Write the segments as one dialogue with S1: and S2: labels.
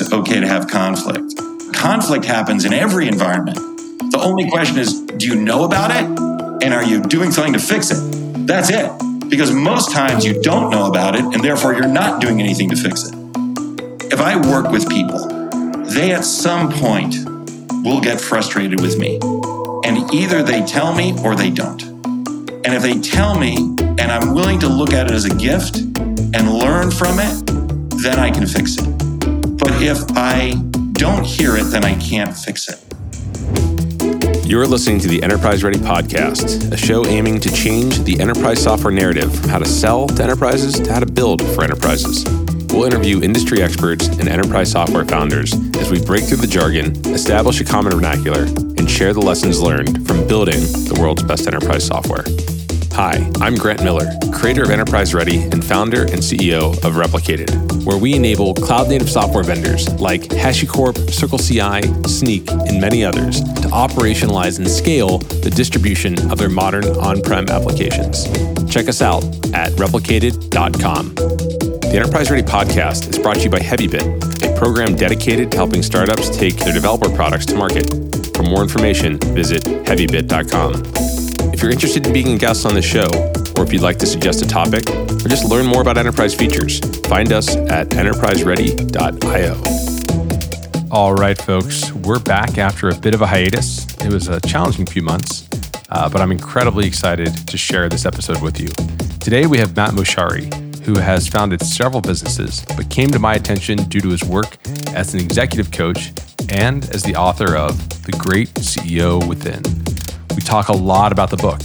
S1: it's okay to have conflict. Conflict happens in every environment. The only question is do you know about it? And are you doing something to fix it? That's it. Because most times you don't know about it, and therefore you're not doing anything to fix it. If I work with people, they at some point will get frustrated with me. And either they tell me or they don't. And if they tell me and I'm willing to look at it as a gift and learn from it, then I can fix it. If I don't hear it, then I can't fix it.
S2: You're listening to the Enterprise Ready Podcast, a show aiming to change the enterprise software narrative from how to sell to enterprises to how to build for enterprises. We'll interview industry experts and enterprise software founders as we break through the jargon, establish a common vernacular, and share the lessons learned from building the world's best enterprise software. Hi, I'm Grant Miller, creator of Enterprise Ready and founder and CEO of Replicated, where we enable cloud native software vendors like HashiCorp, CircleCI, Snyk, and many others to operationalize and scale the distribution of their modern on prem applications. Check us out at replicated.com. The Enterprise Ready podcast is brought to you by HeavyBit, a program dedicated to helping startups take their developer products to market. For more information, visit heavybit.com. If you're interested in being a guest on the show, or if you'd like to suggest a topic, or just learn more about enterprise features, find us at enterpriseready.io. All right, folks, we're back after a bit of a hiatus. It was a challenging few months, uh, but I'm incredibly excited to share this episode with you. Today, we have Matt Mochary, who has founded several businesses, but came to my attention due to his work as an executive coach and as the author of The Great CEO Within we talk a lot about the book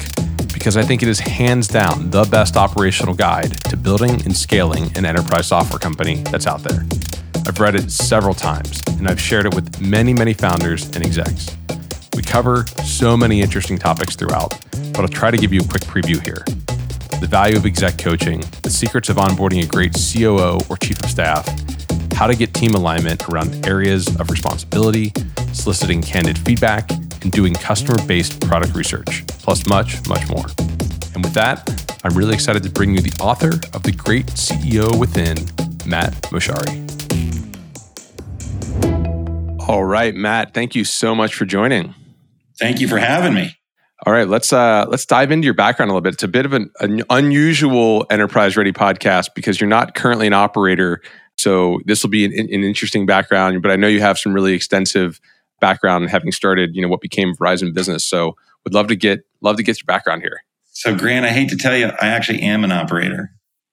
S2: because I think it is hands down the best operational guide to building and scaling an enterprise software company that's out there. I've read it several times and I've shared it with many, many founders and execs. We cover so many interesting topics throughout, but I'll try to give you a quick preview here. The value of exec coaching, the secrets of onboarding a great COO or chief of staff, how to get team alignment around areas of responsibility, soliciting candid feedback, and doing customer based product research, plus much, much more. And with that, I'm really excited to bring you the author of The Great CEO Within, Matt Mochary. All right, Matt, thank you so much for joining.
S1: Thank you for having me.
S2: All right, let's uh, let's dive into your background a little bit. It's a bit of an, an unusual enterprise ready podcast because you're not currently an operator, so this will be an, an interesting background. But I know you have some really extensive background and having started, you know, what became Verizon Business. So would love to get love to get your background here.
S1: So Grant, I hate to tell you, I actually am an operator.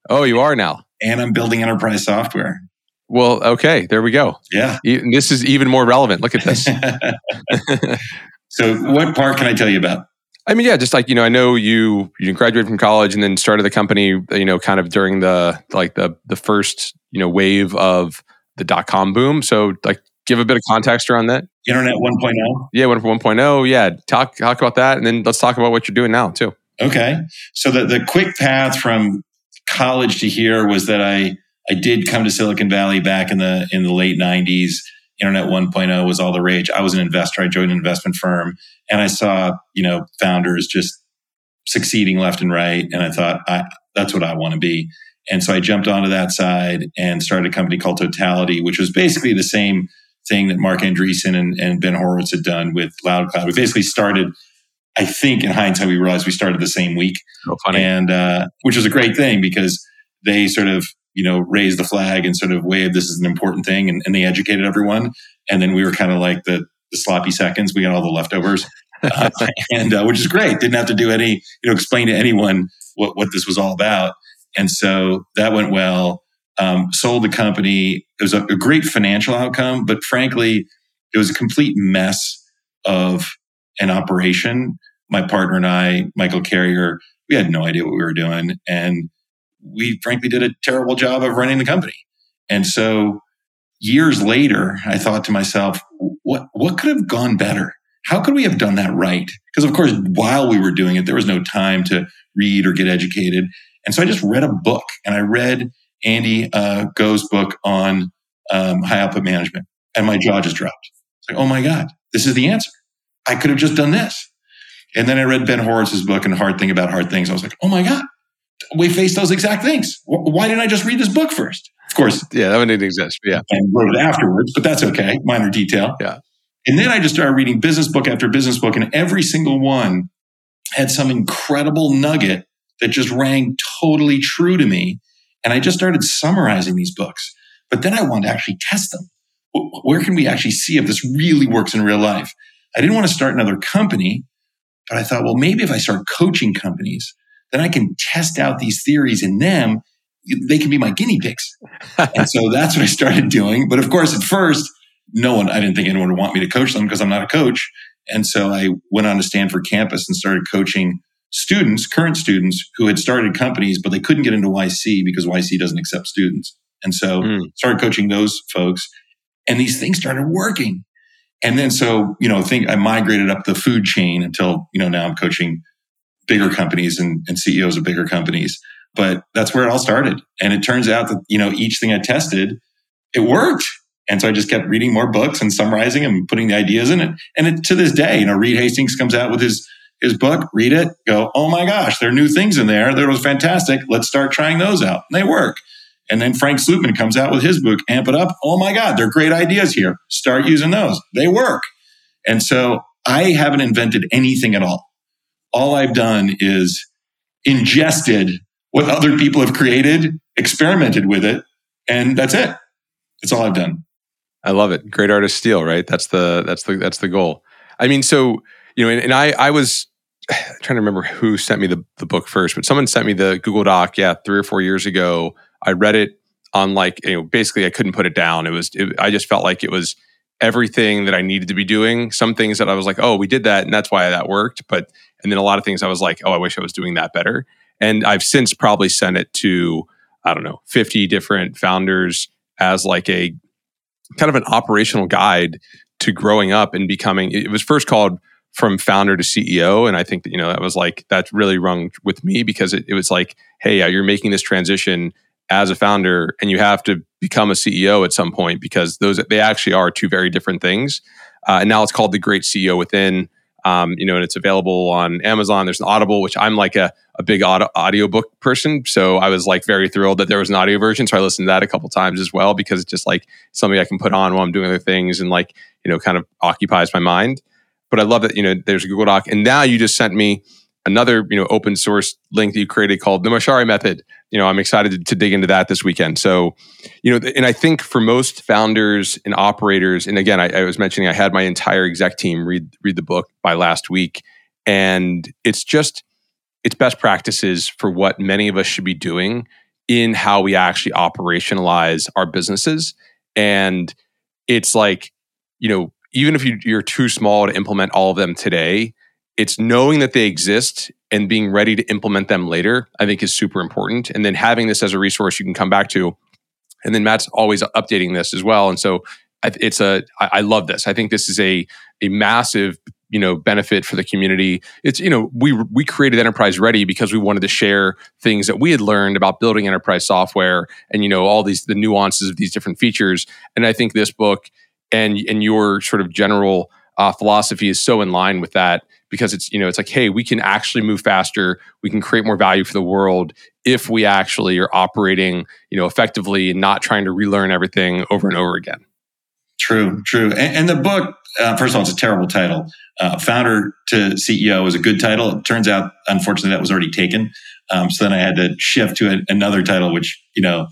S2: Oh, you are now.
S1: And I'm building enterprise software.
S2: Well, okay, there we go.
S1: Yeah.
S2: This is even more relevant. Look at this.
S1: so what part can I tell you about?
S2: I mean, yeah, just like you know, I know you you graduated from college and then started the company, you know, kind of during the like the the first you know wave of the dot com boom. So like, give a bit of context around that?
S1: Internet 1.0.
S2: Yeah, 1.0. Yeah, talk talk about that, and then let's talk about what you're doing now too.
S1: Okay, so the the quick path from college to here was that I I did come to Silicon Valley back in the in the late 90s. Internet 1.0 was all the rage. I was an investor. I joined an investment firm, and I saw you know founders just succeeding left and right, and I thought I, that's what I want to be. And so I jumped onto that side and started a company called Totality, which was basically the same thing that Marc Andreessen and, and Ben Horowitz had done with LoudCloud. We basically started, I think in hindsight, we realized we started the same week.
S2: Oh, funny.
S1: And, uh, which was a great thing because they sort of, you know, raised the flag and sort of waved this is an important thing and, and they educated everyone. And then we were kind of like the, the sloppy seconds. We got all the leftovers. uh, and uh, which is great. Didn't have to do any, you know, explain to anyone what, what this was all about. And so that went well um, sold the company. It was a, a great financial outcome, but frankly, it was a complete mess of an operation. My partner and I, Michael Carrier, we had no idea what we were doing. And we frankly did a terrible job of running the company. And so years later, I thought to myself, what, what could have gone better? How could we have done that right? Because of course, while we were doing it, there was no time to read or get educated. And so I just read a book and I read Andy uh, Ngo's book on um, high output management, and my jaw just dropped. It's like, oh my God, this is the answer. I could have just done this. And then I read Ben Horowitz's book and Hard Thing About Hard Things. I was like, oh my God, we face those exact things. Why didn't I just read this book first? Of course.
S2: Yeah, that one didn't exist. Yeah.
S1: And wrote it afterwards, but that's okay. Minor detail.
S2: Yeah.
S1: And then I just started reading business book after business book, and every single one had some incredible nugget that just rang totally true to me. And I just started summarizing these books. But then I wanted to actually test them. Where can we actually see if this really works in real life? I didn't want to start another company, but I thought, well, maybe if I start coaching companies, then I can test out these theories in them. They can be my guinea pigs. and so that's what I started doing. But of course, at first, no one, I didn't think anyone would want me to coach them because I'm not a coach. And so I went on to Stanford campus and started coaching students, current students who had started companies, but they couldn't get into YC because YC doesn't accept students. And so mm. started coaching those folks and these things started working. And then so, you know, think I migrated up the food chain until, you know, now I'm coaching bigger companies and, and CEOs of bigger companies. But that's where it all started. And it turns out that, you know, each thing I tested, it worked. And so I just kept reading more books and summarizing and putting the ideas in it. And it, to this day, you know, Reed Hastings comes out with his his book, read it, go, oh my gosh, there are new things in there. That was fantastic. Let's start trying those out. And they work. And then Frank Slootman comes out with his book, Amp It Up. Oh my God, there are great ideas here. Start using those. They work. And so I haven't invented anything at all. All I've done is ingested what other people have created, experimented with it, and that's it. That's all I've done.
S2: I love it. Great artist steal, right? That's the that's the that's the goal. I mean, so you know, and, and I I was trying to remember who sent me the, the book first, but someone sent me the Google Doc, yeah, three or four years ago. I read it on like, you know, basically I couldn't put it down. It was, it, I just felt like it was everything that I needed to be doing. Some things that I was like, oh, we did that and that's why that worked. But, and then a lot of things I was like, oh, I wish I was doing that better. And I've since probably sent it to, I don't know, 50 different founders as like a kind of an operational guide to growing up and becoming it was first called from founder to CEO and I think that you know that was like that really rung with me because it, it was like hey you're making this transition as a founder and you have to become a CEO at some point because those they actually are two very different things uh, and now it's called the great CEO within um, you know, and it's available on Amazon. There's an Audible, which I'm like a, a big audio audiobook person. So I was like very thrilled that there was an audio version. So I listened to that a couple times as well because it's just like something I can put on while I'm doing other things and like, you know, kind of occupies my mind. But I love that, you know, there's a Google Doc. And now you just sent me another, you know, open source link that you created called the Mochary method. You know, I'm excited to, to dig into that this weekend. So, you know, and I think for most founders and operators, and again, I, I was mentioning I had my entire exec team read read the book by last week, and it's just it's best practices for what many of us should be doing in how we actually operationalize our businesses. And it's like, you know, even if you, you're too small to implement all of them today, it's knowing that they exist and being ready to implement them later, I think is super important. And then having this as a resource you can come back to. And then Matt's always updating this as well. And so it's a, I love this. I think this is a, a massive you know benefit for the community it's you know we we created enterprise ready because we wanted to share things that we had learned about building enterprise software and you know all these the nuances of these different features and i think this book and and your sort of general uh, philosophy is so in line with that because it's you know it's like hey we can actually move faster. We can create more value for the world if we actually are operating you know effectively and not trying to relearn everything over and over again.
S1: True true. And, and the book uh, first of all it's a terrible title. Uh, founder to ceo is a good title. It turns out unfortunately that was already taken. Um, so then i had to shift to a, another title which you know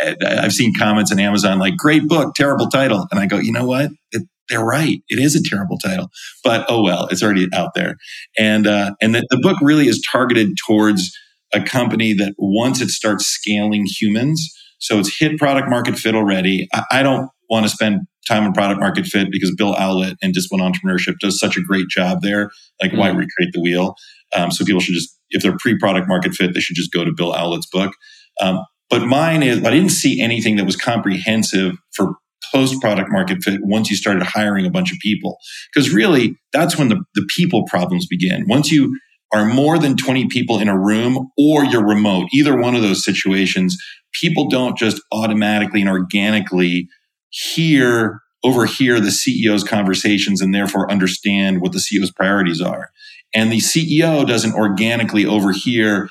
S1: I've seen comments on Amazon like "great book, terrible title," and I go, you know what? It, they're right. It is a terrible title, but oh well, it's already out there. And uh, and the, the book really is targeted towards a company that once it starts scaling humans, so it's hit product market fit already. I, I don't want to spend time on product market fit because Bill Aulet and Discipline Entrepreneurship does such a great job there. Like, mm-hmm. why recreate the wheel? Um, so people should just, if they're pre-product market fit, they should just go to Bill Aulet's book. Um, but mine is, I didn't see anything that was comprehensive for post product market fit once you started hiring a bunch of people. Because really, that's when the, the people problems begin. Once you are more than 20 people in a room or you're remote, either one of those situations, people don't just automatically and organically hear, overhear the CEO's conversations and therefore understand what the CEO's priorities are. And the CEO doesn't organically overhear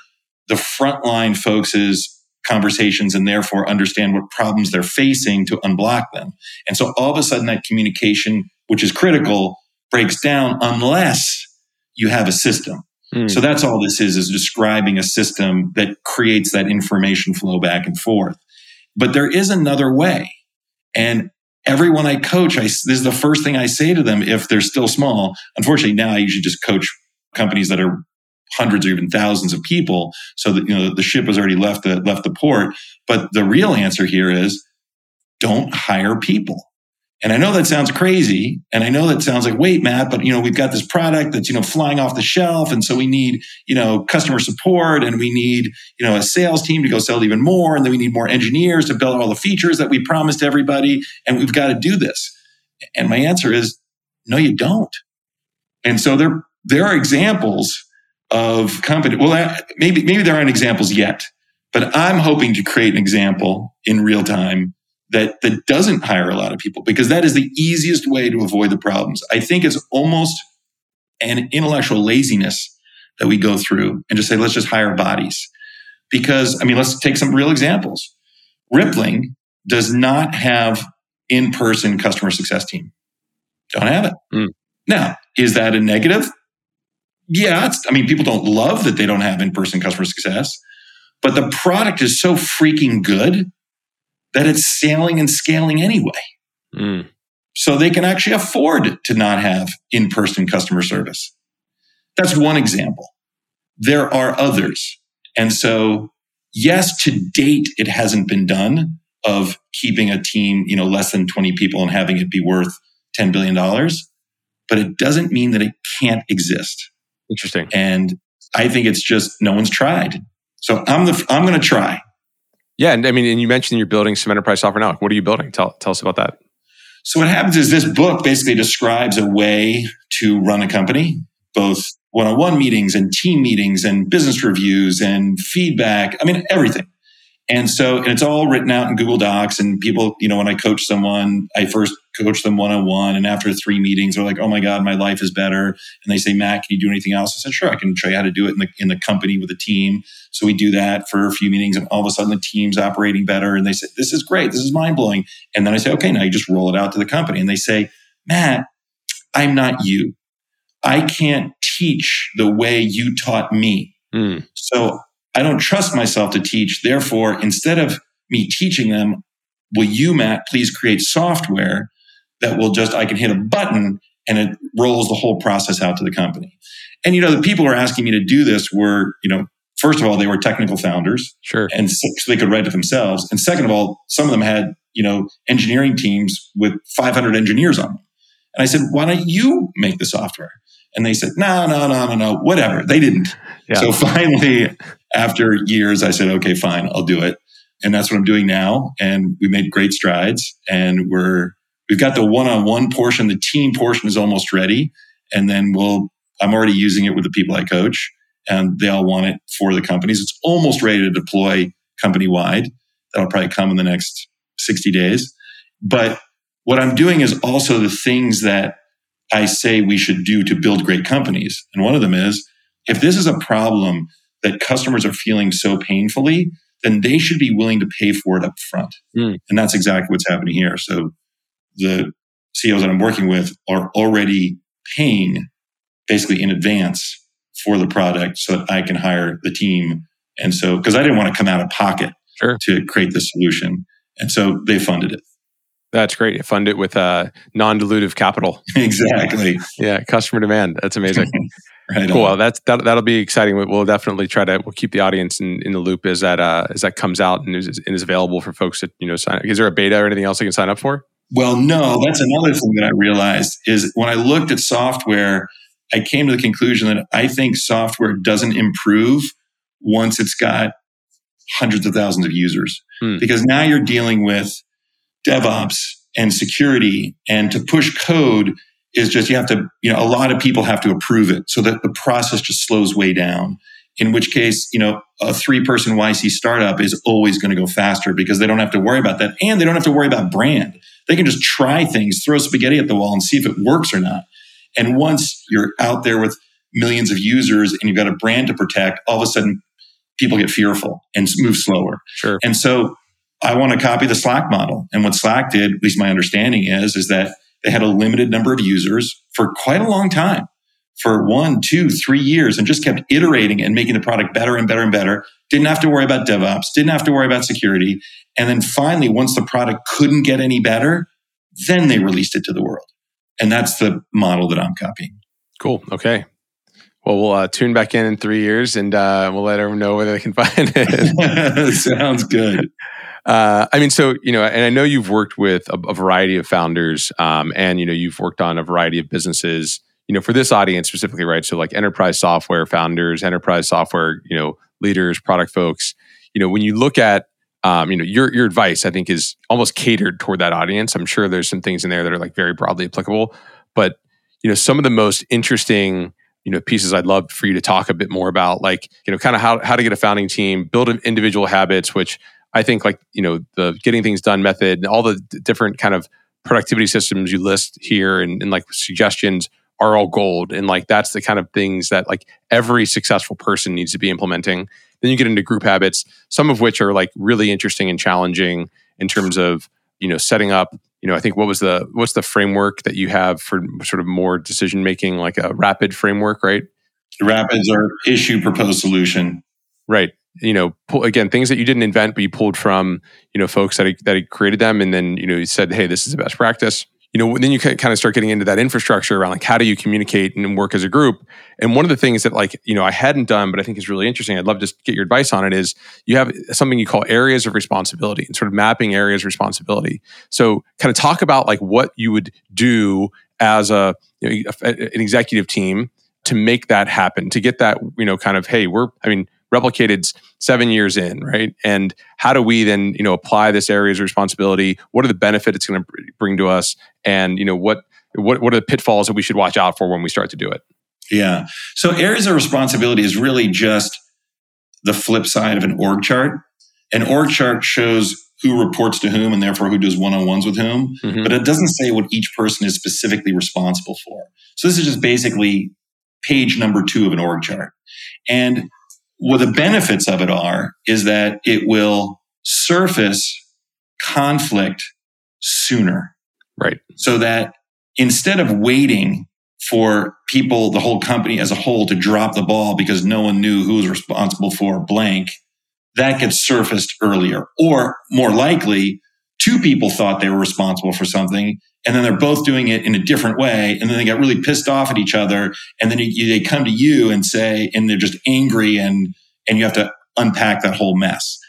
S1: the frontline folks' conversations and therefore understand what problems they're facing to unblock them. And so all of a sudden that communication, which is critical, breaks down unless you have a system. Mm. So that's all this is, is describing a system that creates that information flow back and forth. But there is another way. And everyone I coach, I, this is the first thing I say to them if they're still small. Unfortunately, now I usually just coach companies that are hundreds or even thousands of people so that you know the ship has already left the left the port but the real answer here is don't hire people and I know that sounds crazy. And I know that sounds like, wait, Matt, but you know, we've got this product that's, you know, flying off the shelf. And so we need, you know, customer support and we need, you know, a sales team to go sell it even more. And then we need more engineers to build all the features that we promised everybody. And we've got to do this. And my answer is, no, you don't. And so there, there are examples of company. Well, maybe, maybe there aren't examples yet, but I'm hoping to create an example in real time that that doesn't hire a lot of people because that is the easiest way to avoid the problems. I think it's almost an intellectual laziness that we go through and just say let's just hire bodies. Because I mean, let's take some real examples. Rippling does not have in-person customer success team. Don't have it. Mm. Now, is that a negative? Yeah, I mean, people don't love that they don't have in-person customer success, but the product is so freaking good that it's sailing and scaling anyway. Mm. So they can actually afford to not have in person customer service. That's one example. There are others. And so, yes, to date, it hasn't been done of keeping a team, you know, less than 20 people and having it be worth $10 billion. But it doesn't mean that it can't exist.
S2: Interesting.
S1: And I think it's just no one's tried. So I'm the I'm going to try.
S2: Yeah, and I mean, and you mentioned you're building some enterprise software now. What are you building? Tell tell us about that.
S1: So what happens is this book basically describes a way to run a company, both one-on-one meetings and team meetings and business reviews and feedback. I mean, everything. And so, and it's all written out in Google Docs. And people, you know, when I coach someone, I first coach them one on one. And after three meetings, they're like, oh my God, my life is better. And they say, Matt, can you do anything else? I said, sure, I can show you how to do it in the, in the company with the team. So we do that for a few meetings. And all of a sudden, the team's operating better. And they say, this is great. This is mind blowing. And then I say, okay, now you just roll it out to the company. And they say, Matt, I'm not you. I can't teach the way you taught me. Mm. So I don't trust myself to teach. Therefore, instead of me teaching them, will you, Matt, please create software that will just, I can hit a button and it rolls the whole process out to the company. And, you know, the people who are asking me to do this were, you know, first of all, they were technical founders.
S2: Sure.
S1: And so they could write it themselves. And second of all, some of them had, you know, engineering teams with 500 engineers on them. And I said, why don't you make the software? And they said, no, no, no, no, no, whatever. They didn't. Yeah. So finally, after years, I said, okay, fine, I'll do it. And that's what I'm doing now. And we made great strides and we're, we've got the one-on-one portion, the team portion is almost ready. And then we'll, I'm already using it with the people I coach and they all want it for the companies. It's almost ready to deploy company wide. That'll probably come in the next 60 days. But what I'm doing is also the things that I say we should do to build great companies. And one of them is if this is a problem that customers are feeling so painfully, then they should be willing to pay for it up front. Mm. And that's exactly what's happening here. So the CEOs that I'm working with are already paying basically in advance for the product so that I can hire the team. And so, because I didn't want to come out of pocket sure. to create this solution. And so they funded it.
S2: That's great. Fund it with uh, non-dilutive capital.
S1: exactly.
S2: yeah, customer demand. That's amazing. right cool. Well, that's that, that'll be exciting. We'll definitely try to we'll keep the audience in, in the loop as that uh, as that comes out and is, and is available for folks to you know sign. Up. Is there a beta or anything else they can sign up for?
S1: Well, no. That's another thing that I realized is when I looked at software, I came to the conclusion that I think software doesn't improve once it's got hundreds of thousands of users hmm. because now you're dealing with DevOps and security and to push code is just you have to, you know, a lot of people have to approve it so that the process just slows way down. In which case, you know, a three person YC startup is always going to go faster because they don't have to worry about that. And they don't have to worry about brand. They can just try things, throw spaghetti at the wall and see if it works or not. And once you're out there with millions of users and you've got a brand to protect, all of a sudden people get fearful and move slower.
S2: Sure.
S1: And so I want to copy the Slack model. And what Slack did, at least my understanding is, is that they had a limited number of users for quite a long time for one, two, three years and just kept iterating and making the product better and better and better. Didn't have to worry about DevOps, didn't have to worry about security. And then finally, once the product couldn't get any better, then they released it to the world. And that's the model that I'm copying.
S2: Cool. Okay. Well, we'll uh, tune back in in three years and uh, we'll let everyone know where they can find it.
S1: Sounds good.
S2: Uh, I mean, so you know, and I know you've worked with a, a variety of founders, um, and you know, you've worked on a variety of businesses. You know, for this audience specifically, right? So, like enterprise software founders, enterprise software, you know, leaders, product folks. You know, when you look at, um, you know, your your advice, I think is almost catered toward that audience. I'm sure there's some things in there that are like very broadly applicable, but you know, some of the most interesting you know pieces I'd love for you to talk a bit more about, like you know, kind of how how to get a founding team, build individual habits, which I think like you know the getting things done method, and all the different kind of productivity systems you list here, and, and like suggestions are all gold, and like that's the kind of things that like every successful person needs to be implementing. Then you get into group habits, some of which are like really interesting and challenging in terms of you know setting up you know i think what was the what's the framework that you have for sort of more decision making like a rapid framework right
S1: rapids are issue proposed solution
S2: right you know, pull, again, things that you didn't invent, but you pulled from, you know, folks that that created them, and then you know, you said, hey, this is the best practice. You know, then you kind of start getting into that infrastructure around like how do you communicate and work as a group. And one of the things that like you know I hadn't done, but I think is really interesting. I'd love to get your advice on it. Is you have something you call areas of responsibility and sort of mapping areas of responsibility. So, kind of talk about like what you would do as a you know, an executive team to make that happen, to get that you know kind of hey, we're I mean replicated seven years in, right? And how do we then, you know, apply this areas of responsibility? What are the benefits it's going to bring to us? And, you know, what, what, what are the pitfalls that we should watch out for when we start to do it?
S1: Yeah. So areas of responsibility is really just the flip side of an org chart. An org chart shows who reports to whom and therefore who does one-on-ones with whom, mm-hmm. but it doesn't say what each person is specifically responsible for. So this is just basically page number two of an org chart. And what the benefits of it are is that it will surface conflict sooner.
S2: Right.
S1: So that instead of waiting for people, the whole company as a whole to drop the ball because no one knew who was responsible for blank, that gets surfaced earlier. Or more likely, two people thought they were responsible for something and then they're both doing it in a different way and then they get really pissed off at each other and then you, they come to you and say and they're just angry and and you have to unpack that whole mess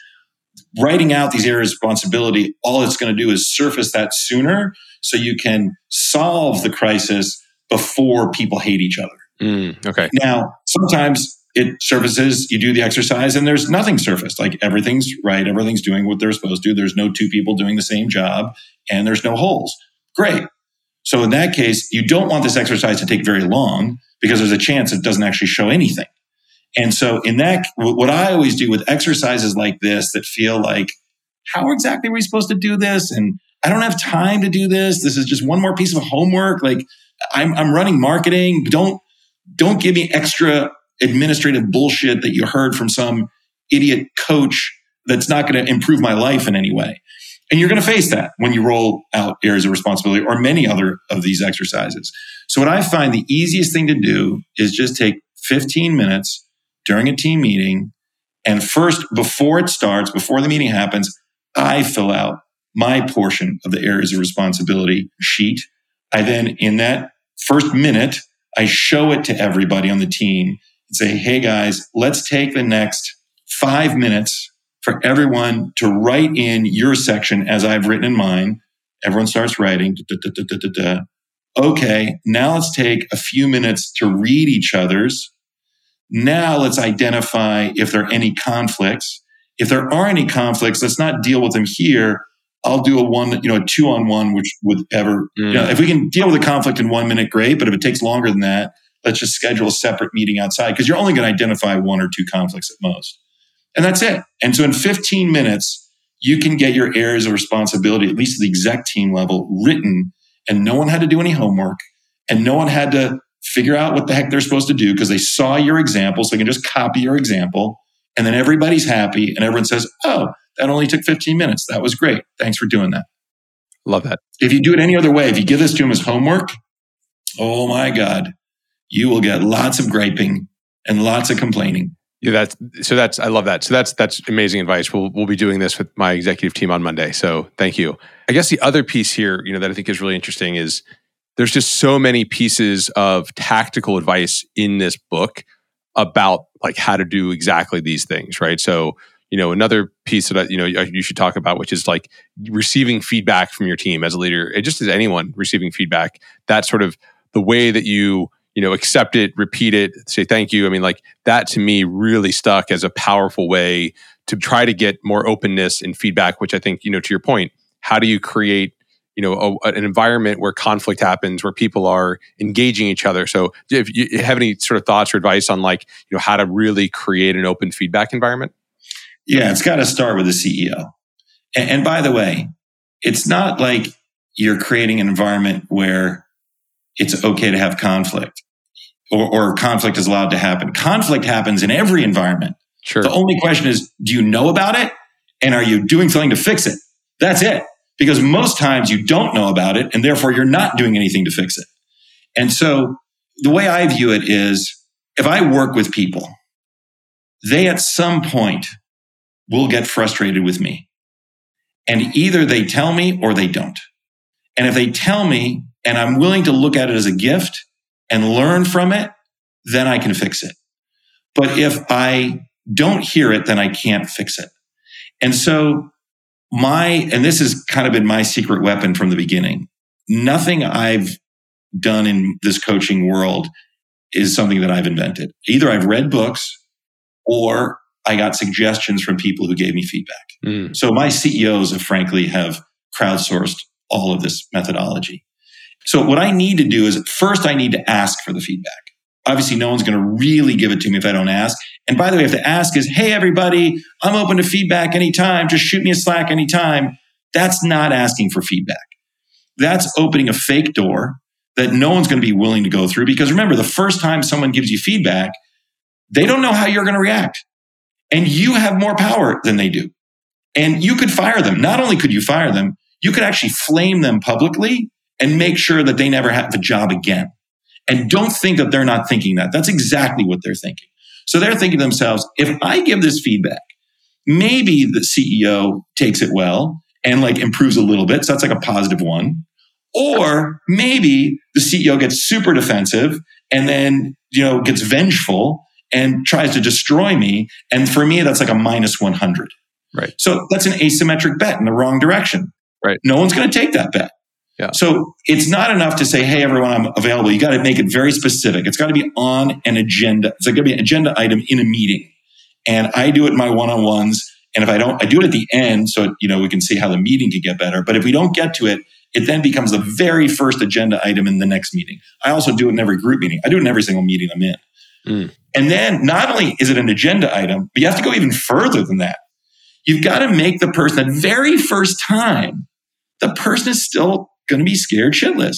S1: writing out these areas of responsibility all it's going to do is surface that sooner so you can solve the crisis before people hate each other
S2: mm, okay
S1: now sometimes it surfaces, you do the exercise, and there's nothing surfaced. Like everything's right, everything's doing what they're supposed to. There's no two people doing the same job, and there's no holes. Great. So in that case, you don't want this exercise to take very long because there's a chance it doesn't actually show anything. And so in that, what I always do with exercises like this that feel like, how exactly are we supposed to do this? And I don't have time to do this. This is just one more piece of homework. Like I'm, I'm running marketing. Don't, don't give me extra administrative bullshit that you heard from some idiot coach that's not going to improve my life in any way. And you're going to face that when you roll out areas of responsibility or many other of these exercises. So, what I find the easiest thing to do is just take 15 minutes during a team meeting. And first, before it starts, before the meeting happens, I fill out my portion of the areas of responsibility sheet. I then, in that first minute, I show it to everybody on the team and say, hey guys, let's take the next five minutes for everyone to write in your section as I've written in mine. Everyone starts writing. Da, da, da, okay, now let's take a few minutes to read each other's. Now let's identify if there are any conflicts. If there are any conflicts, let's not deal with them here. I'll do a one, you know, a two on one, which would ever, mm. you know, mm. if we can deal with a conflict in one minute, great. But if it takes longer than that, let's just schedule a separate meeting outside because you're only going to identify one or two conflicts at most. And that's it. And so in 15 minutes, you can get your areas of responsibility, at least at the exec team level, written, and no one had to do any homework and no one had to figure out what the heck they're supposed to do because they saw your example. So they can just copy your example And then everybody's happy and everyone says, Oh, that only took 15 minutes. That was great. Thanks for doing that.
S2: Love that.
S1: If you do it any other way, if you give this to them as homework, oh my God, you will get lots of griping and lots of complaining.
S2: Yeah, that's so that's I love that. So that's that's amazing advice. We'll we'll be doing this with my executive team on Monday. So thank you. I guess the other piece here, you know, that I think is really interesting is there's just so many pieces of tactical advice in this book about like how to do exactly these things, right? So, you know, another piece that you know you should talk about, which is like receiving feedback from your team as a leader, eh, just as anyone receiving feedback. That sort of the way that you you know accept it repeat it say thank you. I mean like that to me really stuck as a powerful way to try to get more openness and feedback which i think you know to your point how do you create you know a, an environment where conflict happens where people are engaging each other? So if you have any sort of thoughts or advice on like you know how to really create an open feedback environment?
S1: Yeah it's got to start with the ceo and, and by the way it's not like you're creating an environment where it's okay to have conflict or, or conflict is allowed to happen. Conflict happens in every environment.
S2: Sure.
S1: The only question is, do you know about it? And are you doing something to fix it? That's it. Because most times you don't know about it and therefore you're not doing anything to fix it. And so the way I view it is if I work with people, they at some point will get frustrated with me. And either they tell me or they don't. And if they tell me and I'm willing to look at it as a gift and learn from it, then I can fix it. But if I don't hear it, then I can't fix it. And so my, and this has kind of been my secret weapon from the beginning. Nothing I've done in this coaching world is something that I've invented. Either I've read books or I got suggestions from people who gave me feedback. Mm. So my CEOs have frankly have crowdsourced all of this methodology. So what I need to do is first I need to ask for the feedback. Obviously, no one's going to really give it to me if I don't ask. And by the way, if the ask is, Hey, everybody, I'm open to feedback anytime. Just shoot me a Slack anytime. That's not asking for feedback. That's opening a fake door that no one's going to be willing to go through. Because remember, the first time someone gives you feedback, they don't know how you're going to react. And you have more power than they do. And you could fire them. Not only could you fire them, you could actually flame them publicly and make sure that they never have a job again. And don't think that they're not thinking that. That's exactly what they're thinking. So they're thinking to themselves, if I give this feedback, maybe the CEO takes it well and like improves a little bit. So that's like a positive one. Or maybe the CEO gets super defensive and then, you know, gets vengeful and tries to destroy me. And for me, that's like a minus 100.
S2: Right.
S1: So that's an asymmetric bet in the wrong direction.
S2: Right.
S1: No one's going to take that bet.
S2: Yeah.
S1: So it's not enough to say, hey, everyone, I'm available. You got to make it very specific. It's got to be on an agenda. It's like going to be an agenda item in a meeting. And I do it in my one on ones. And if I don't, I do it at the end so, you know, we can see how the meeting can get better. But if we don't get to it, it then becomes the very first agenda item in the next meeting. I also do it in every group meeting. I do it in every single meeting I'm in. Mm. And then not only is it an agenda item, but you have to go even further than that. You've got to make the person the very first time, the person is still going to be scared shitless.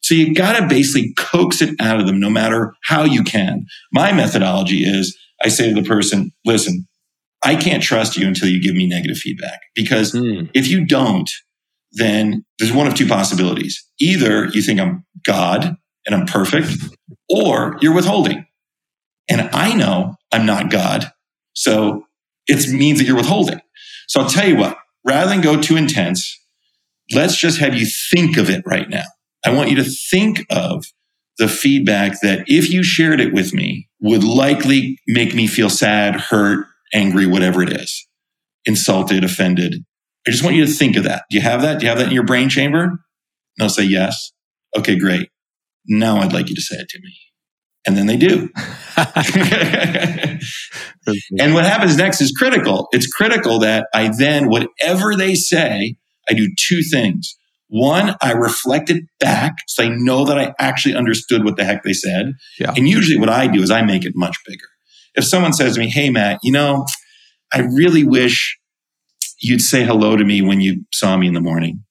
S1: So you got to basically coax it out of them no matter how you can. My methodology is I say to the person, listen, I can't trust you until you give me negative feedback because mm. if you don't, then there's one of two possibilities. Either you think I'm God and I'm perfect, or you're withholding. And I know I'm not God. So it means that you're withholding. So I'll tell you what, rather than go too intense, let's just have you think of it right now. I want you to think of the feedback that if you shared it with me would likely make me feel sad, hurt, angry, whatever it is, insulted, offended. I just want you to think of that. Do you have that? Do you have that in your brain chamber? And they'll say yes. Okay, great. Now I'd like you to say it to me. And then they do. and what happens next is critical. It's critical that I then, whatever they say, I do two things. One, I reflect it back so I know that I actually understood what the heck they said.
S2: Yeah.
S1: And usually what I do is I make it much bigger. If someone says to me, Hey, Matt, you know, I really wish you'd say hello to me when you saw me in the morning.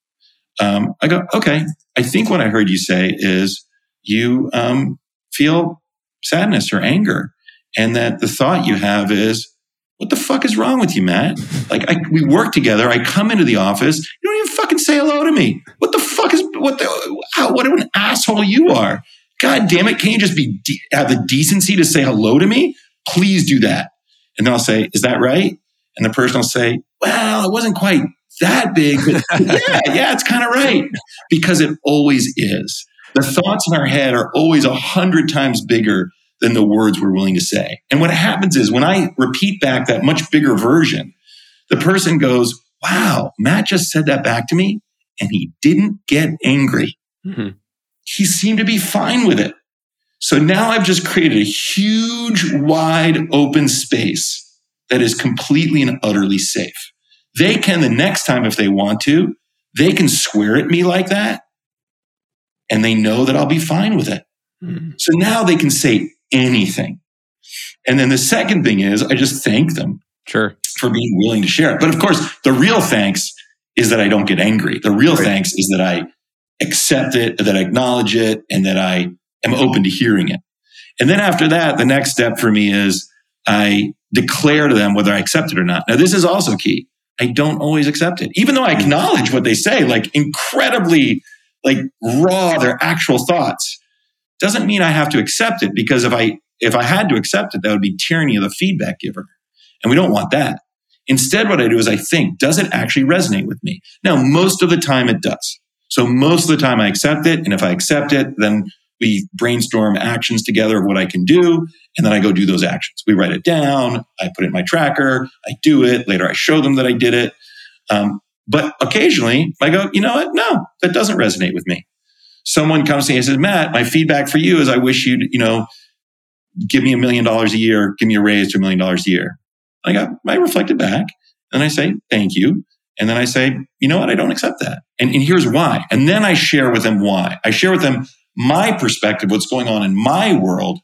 S1: Um, I go, okay. I think what I heard you say is you um, feel sadness or anger, and that the thought you have is, what the fuck is wrong with you, Matt? Like, I, we work together. I come into the office. You don't even fucking say hello to me. What the fuck is what the how, what an asshole you are? God damn it! Can you just be have the decency to say hello to me? Please do that. And then I'll say, "Is that right?" And the person will say, "Well, it wasn't quite that big, but yeah, yeah, it's kind of right because it always is." The thoughts in our head are always a hundred times bigger than the words we're willing to say. And what happens is when I repeat back that much bigger version, the person goes, Wow, Matt just said that back to me and he didn't get angry. Mm-hmm. He seemed to be fine with it. So now I've just created a huge, wide open space that is completely and utterly safe. They can, the next time, if they want to, they can swear at me like that and they know that I'll be fine with it. Mm-hmm. So now they can say anything. And then the second thing is I just thank them
S2: sure.
S1: for being willing to share it. But of course, the real thanks is that I don't get angry. The real right. thanks is that I accept it, that I acknowledge it, and that I am open to hearing it. And then after that, the next step for me is I declare to them whether I accept it or not. Now, this is also key. I don't always accept it, even though I mm-hmm. acknowledge what they say, like incredibly, like raw, their actual thoughts doesn't mean I have to accept it because if I if I had to accept it, that would be tyranny of the feedback giver. And we don't want that. Instead, what I do is I think, does it actually resonate with me? Now, most of the time it does. So most of the time I accept it. And if I accept it, then we brainstorm actions together of what I can do. And then I go do those actions. We write it down. I put it in my tracker. I do it. Later, I show them that I did it. Um, but occasionally I go, you know what? No, that doesn't resonate with me someone comes to me and says, Matt, my feedback for you is I wish you'd, you know, give me a million dollars a year, give me a raise to a million dollars a year. I got, I reflected back and I say, thank you. And then I say, you know what? I don't accept that. And, and here's why. And then I share with them why. I share with them my perspective, what's going on in my world,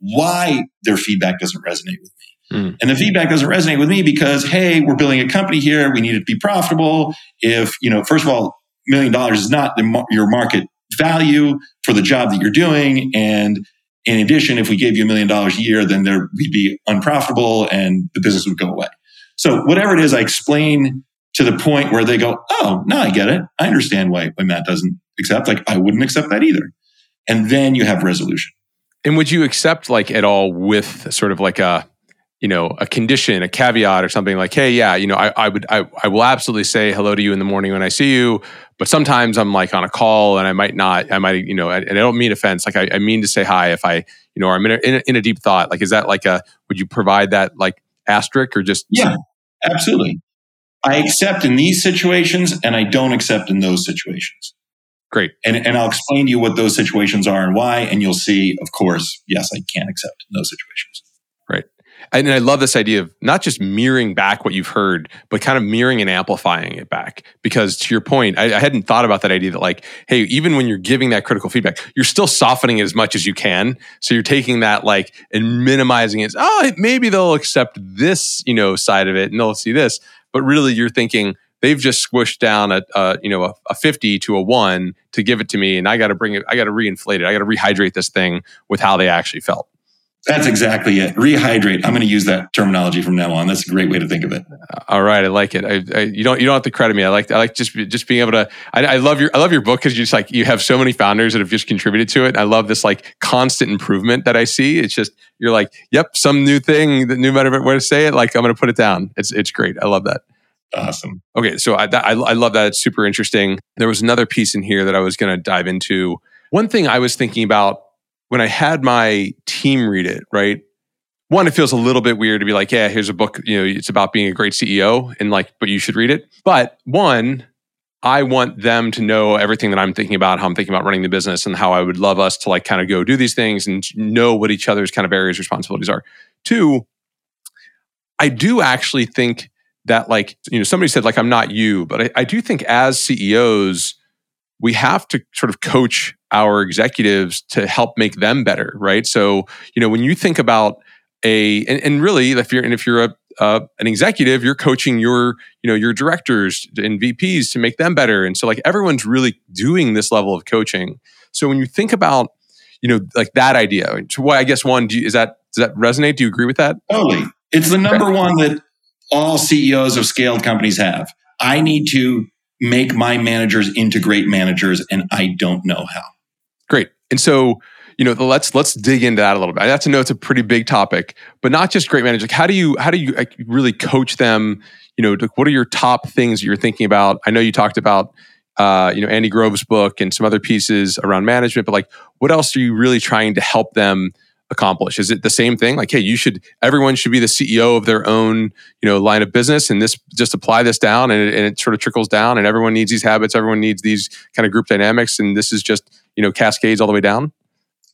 S1: why their feedback doesn't resonate with me. Mm. And the feedback doesn't resonate with me because, hey, we're building a company here. We need it to be profitable. If, you know, first of all, million dollars is not the, your market value for the job that you're doing. And in addition, if we gave you a million dollars a year, then there we'd be unprofitable and the business would go away. So whatever it is, I explain to the point where they go, Oh, no, I get it. I understand why, why Matt doesn't accept. Like I wouldn't accept that either. And then you have resolution.
S2: And would you accept like at all with sort of like a you know a condition a caveat or something like hey yeah you know i, I would I, I will absolutely say hello to you in the morning when i see you but sometimes i'm like on a call and i might not i might you know and i don't mean offense like i, I mean to say hi if i you know or i'm in a, in a, in a deep thought. Like is that like a would you provide that like asterisk or just
S1: yeah absolutely. I accept in these situations and i don't accept in those situations.
S2: Great.
S1: And, and i'll explain to you what those situations are and why and you'll see of course yes i can accept in those situations
S2: and I love this idea of not just mirroring back what you've heard, but kind of mirroring and amplifying it back. Because to your point, I, I, hadn't thought about that idea that like, hey, even when you're giving that critical feedback, you're still softening it as much as you can. So you're taking that like and minimizing it. Oh, maybe they'll accept this, you know, side of it and they'll see this. But really, you're thinking they've just squished down a, a you know a, a 50 to a one to give it to me, and I got to bring it. I got to reinflate it. I got to rehydrate this thing with how they actually felt.
S1: That's exactly it. Rehydrate. I'm going to use that terminology from now on. That's a great way to think of it.
S2: All right, I like it. I, I, you don't you don't have to credit me. I like I like just just being able to. I, I love your I love your book because you just like you have so many founders that have just contributed to it. I love this like constant improvement that I see. It's just you're like, yep, some new thing, the new better way to say it. Like I'm going to put it down. It's it's great. I love that.
S1: Awesome.
S2: Okay, so I, I I love that. It's super interesting. There was another piece in here that I was going to dive into. One thing I was thinking about when I had my team read it, right? One, it feels a little bit weird to be like, yeah, here's a book, you know, it's about being a great CEO and like, but you should read it. But one, I want them to know everything that I'm thinking about, how I'm thinking about running the business and how I would love us to like kind of go do these things and know what each other's kind of areas responsibilities are. Two, I do actually think that like, you know, somebody said like, I'm not you, but I, I do think as CEOs, we have to sort of coach our executives to help make them better, right? So, you know, when you think about a and, and really if you're and if you're a uh, an executive, you're coaching your you know your directors and VPs to make them better, and so like everyone's really doing this level of coaching. So when you think about you know like that idea, so why I guess one you, is that does that resonate? Do you agree with that?
S1: Totally. It's the number one that all CEOs of scaled companies have. I need to make my managers into great managers, and I don't know how.
S2: Great. And so, you know, let's let's dig into that a little bit. I have to know it's a pretty big topic, but not just great managers. Like how do you how do you like, really coach them? You know, what are your top things you're thinking about? I know you talked about uh, you know Andy Grove's book and some other pieces around management, but like, what else are you really trying to help them? accomplish? Is it the same thing? Like, hey, you should everyone should be the CEO of their own, you know, line of business, and this just apply this down, and it, and it sort of trickles down, and everyone needs these habits, everyone needs these kind of group dynamics, and this is just you know cascades all the way down.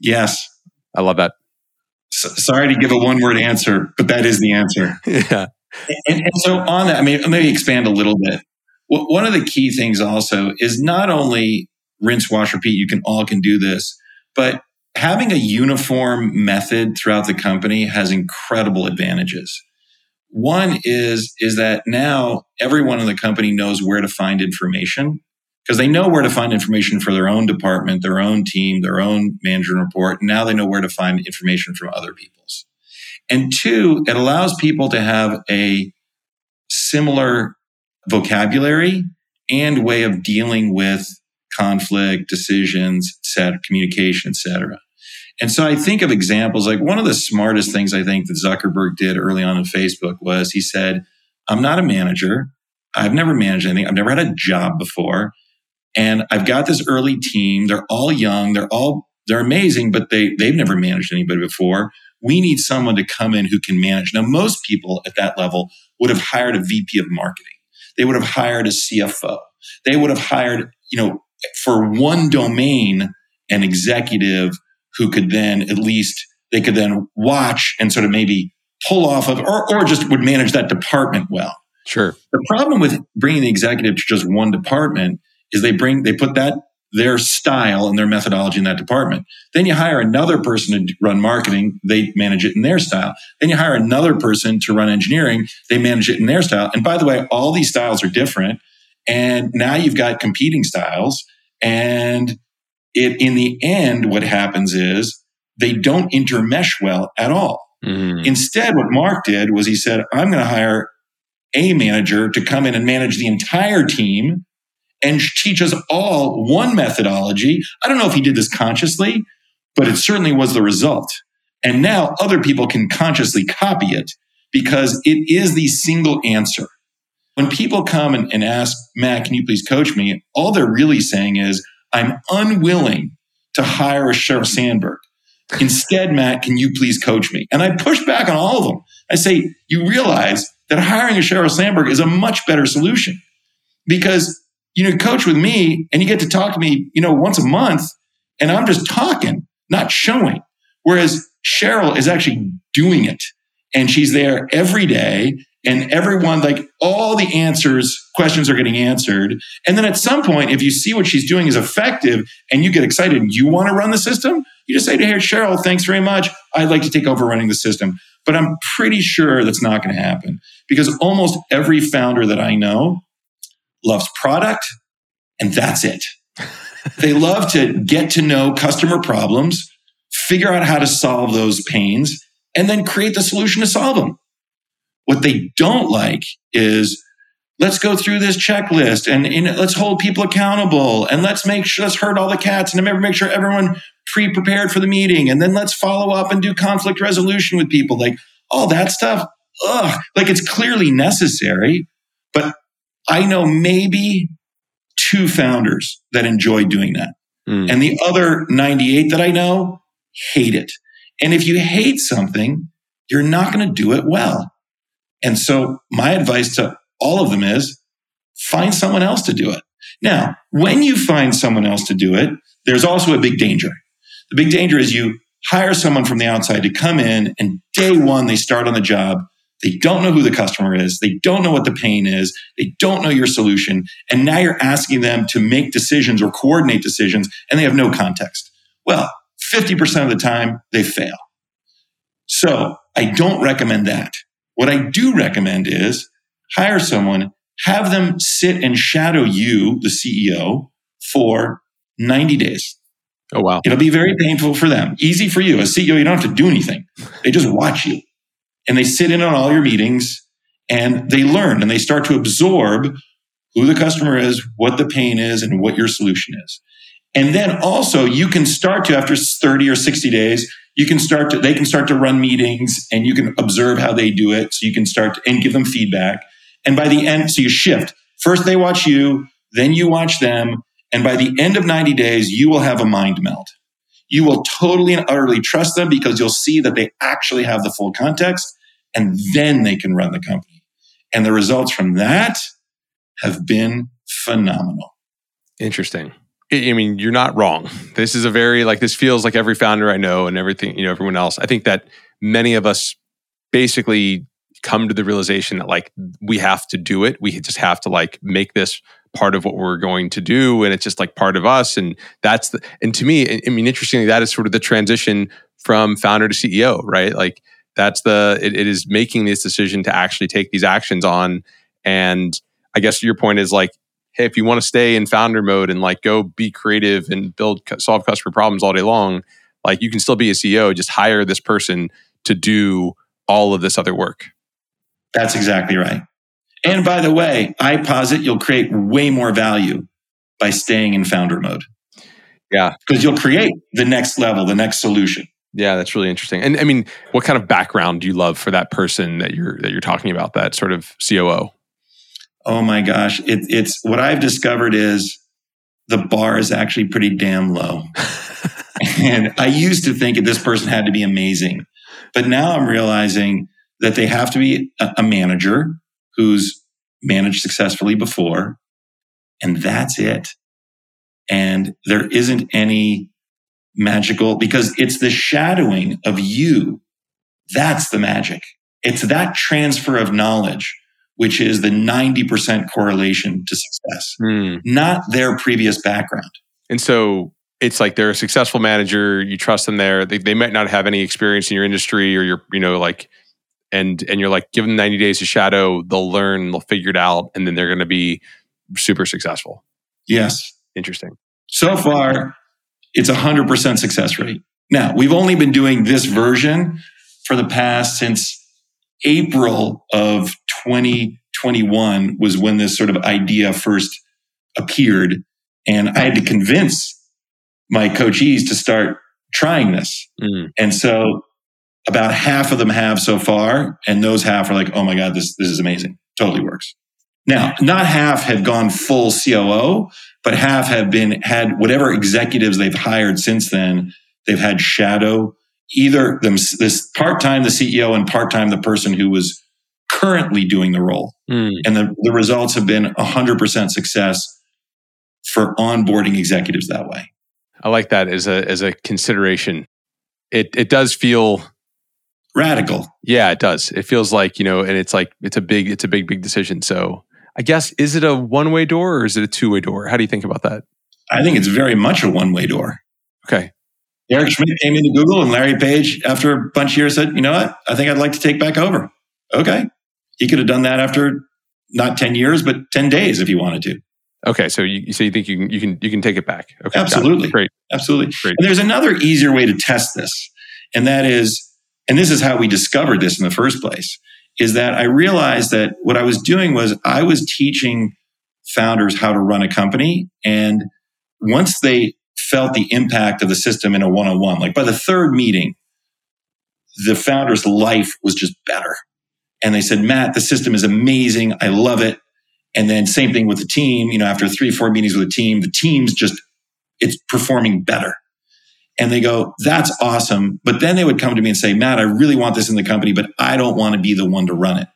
S1: Yes,
S2: I love that.
S1: So, sorry to give a one word answer, but that is the answer.
S2: yeah.
S1: And, and so on that, I mean, maybe expand a little bit. One of the key things also is not only rinse, wash, repeat. You can all can do this, but having a uniform method throughout the company has incredible advantages. One is, is that now everyone in the company knows where to find information because they know where to find information for their own department, their own team, their own management report. Now they know where to find information from other people's. And two, it allows people to have a similar vocabulary and way of dealing with conflict, decisions, set, communication, etc. And so I think of examples like one of the smartest things I think that Zuckerberg did early on in Facebook was he said, I'm not a manager. I've never managed anything. I've never had a job before. And I've got this early team. They're all young. They're all, they're amazing, but they, they've never managed anybody before. We need someone to come in who can manage. Now, most people at that level would have hired a VP of marketing. They would have hired a CFO. They would have hired, you know, for one domain, an executive who could then at least they could then watch and sort of maybe pull off of or, or just would manage that department well.
S2: Sure.
S1: The problem with bringing the executive to just one department is they bring they put that their style and their methodology in that department. Then you hire another person to run marketing, they manage it in their style. Then you hire another person to run engineering, they manage it in their style. And by the way, all these styles are different. And now you've got competing styles. And it in the end, what happens is they don't intermesh well at all. Mm. Instead, what Mark did was he said, I'm going to hire a manager to come in and manage the entire team and teach us all one methodology. I don't know if he did this consciously, but it certainly was the result. And now other people can consciously copy it because it is the single answer. When people come and, and ask, Matt, can you please coach me? All they're really saying is, I'm unwilling to hire a Sheryl Sandberg. Instead, Matt, can you please coach me? And I push back on all of them. I say, you realize that hiring a Sheryl Sandberg is a much better solution because you know, coach with me and you get to talk to me, you know, once a month and I'm just talking, not showing. Whereas Sheryl is actually doing it and she's there every day and everyone like all the answers questions are getting answered. And then at some point if you see what she's doing is effective and you get excited and you want to run the system you just say to her Sheryl, thanks very much. I'd like to take over running the system. But i'm pretty sure that's not going to happen because almost every founder that i know loves product and that's it. They love to get to know customer problems figure out how to solve those pains and then create the solution to solve them what they don't like is let's go through this checklist and, and, let's hold people accountable and let's make sure let's herd all the cats and make sure everyone pre-prepared for the meeting and then let's follow up and do conflict resolution with people. Like all that stuff ugh like it's clearly necessary but i know maybe two founders that enjoy doing that mm. and the other 98 that i know hate it and if you hate something you're not going to do it well and so my advice to all of them is find someone else to do it. Now, when you find someone else to do it, there's also a big danger. The big danger is you hire someone from the outside to come in and day one they start on the job. They don't know who the customer is. They don't know what the pain is. They don't know your solution. And now you're asking them to make decisions or coordinate decisions and they have no context. Well, 50% of the time they fail. So I don't recommend that. What I do recommend is hire someone, have them sit and shadow you, the CEO, for 90 days.
S2: Oh, wow.
S1: It'll be very painful for them. Easy for you. As CEO, you don't have to do anything. They just watch you. And they sit in on all your meetings and they learn and they start to absorb who the customer is, what the pain is, and what your solution is. And then also you can start to, after 30 or 60 days, you can start to, they can start to run meetings and you can observe how they do it. So you can start to, and give them feedback. And by the end, so you shift. First they watch you, then you watch them. And by the end of 90 days, you will have a mind meld. You will totally and utterly trust them because you'll see that they actually have the full context and then they can run the company. And the results from that have been phenomenal.
S2: Interesting. I mean, you're not wrong. This is a very like this feels like every founder I know and everything, you know, everyone else. I think that many of us basically come to the realization that like we have to do it. We just have to like make this part of what we're going to do and it's just like part of us and that's the and to me I mean interestingly that is sort of the transition from founder to CEO, right? Like that's the it, it is making this decision to actually take these actions on and I guess your point is like hey, if you want to stay in founder mode and like go be creative and build solve customer problems all day long, like you can still be a CEO. Just hire this person to do all of this other work.
S1: That's exactly right. And by the way, I posit you'll create way more value by staying in founder mode.
S2: Yeah.
S1: Because you'll create the next level, the next solution.
S2: Yeah, that's really interesting. And I mean, what kind of background do you love for that person that you're that you're talking about, that sort of COO?
S1: oh my gosh, it, it's what I've discovered is the bar is actually pretty damn low. and I used to think that this person had to be amazing, but now I'm realizing that they have to be a, a manager who's managed successfully before, and that's it. And there isn't any magical because it's the shadowing of you. That's the magic. It's that transfer of knowledge which is the 90% correlation to success, mm. not their previous background.
S2: And so it's like they're a successful manager, you trust them there. They, they might not have any experience in your industry or you're, you know, like, and, and you're like, give them 90 days to shadow, they'll learn, they'll figure it out, and then they're going to be super successful.
S1: Yes.
S2: Interesting.
S1: So far, it's a 100% success rate. Now, we've only been doing this version for the past since April of 2021 was when this sort of idea first appeared. And I had to convince my coachees to start trying this. Mm. And so about half of them have so far. And those half are like, oh my God, this, this is amazing. Totally works. Now, not half have gone full COO, but half have been had whatever executives they've hired since then. They've had shadow either them, this part time the CEO and part time the person who was currently doing the role. Mm. And the, the results have been 100% success for onboarding executives that way.
S2: I like that as a as a consideration. It it does feel
S1: radical.
S2: Yeah, it does. It feels like, you know, and it's like it's a big it's a big big decision. So, I guess is it a one-way door or is it a two-way door? How do you think about that?
S1: I think it's very much a one-way door.
S2: Okay.
S1: Eric Schmidt came into Google and Larry Page, after a bunch of years, said, you know what? I think I'd like to take back over. Okay. He could have done that after not 10 years, but 10 days if he wanted to.
S2: Okay. So you, so you think you can, you can, you can take it back. Okay.
S1: Absolutely.
S2: Great.
S1: Absolutely. Great. And there's another easier way to test this. And that is, and this is how we discovered this in the first place, is that I realized that what I was doing was I was teaching founders how to run a company. And once they felt the impact of the system in a one on one. Like by the third meeting, the founder's life was just better. And they said, Matt, the system is amazing. I love it. And then same thing with the team. You know, after three, four meetings with the team, the team's just, it's performing better. And they go, that's awesome. But then they would come to me and say, Matt, I really want this in the company, but I don't want to be the one to run it.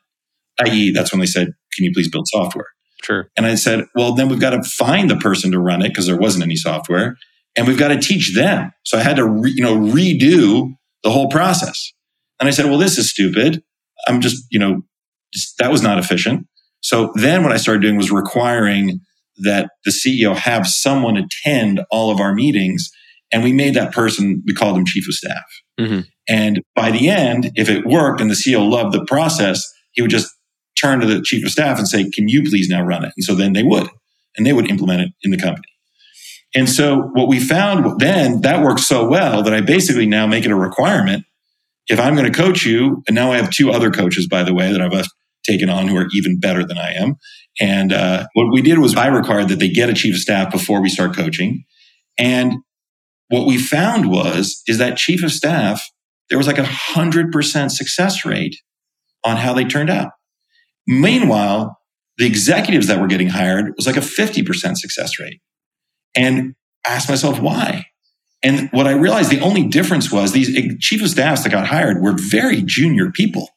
S1: I.e., that's when they said, can you please build software?
S2: Sure.
S1: And I said, well, then we've got to find the person to run it because there wasn't any software and we've got to teach them. So I had to, re, you know, redo the whole process. And I said, well, this is stupid. I'm just, you know, just, that was not efficient. So then what I started doing was requiring that the CEO have someone attend all of our meetings. And we made that person, we called him chief of staff. Mm-hmm. And by the end, if it worked and the CEO loved the process, he would just turn to the chief of staff and say, can you please now run it? And so then they would, and they would implement it in the company. And so what we found then that worked so well that I basically now make it a requirement if I'm going to coach you, and now I have two other coaches, by the way, that I've taken on who are even better than I am. And uh, what we did was I required that they get a chief of staff before we start coaching. And what we found was is that chief of staff there was like a hundred percent success rate on how they turned out. Meanwhile, the executives that were getting hired was like a 50% success rate. And I asked myself why. And what I realized the only difference was these chief of staffs that got hired were very junior people.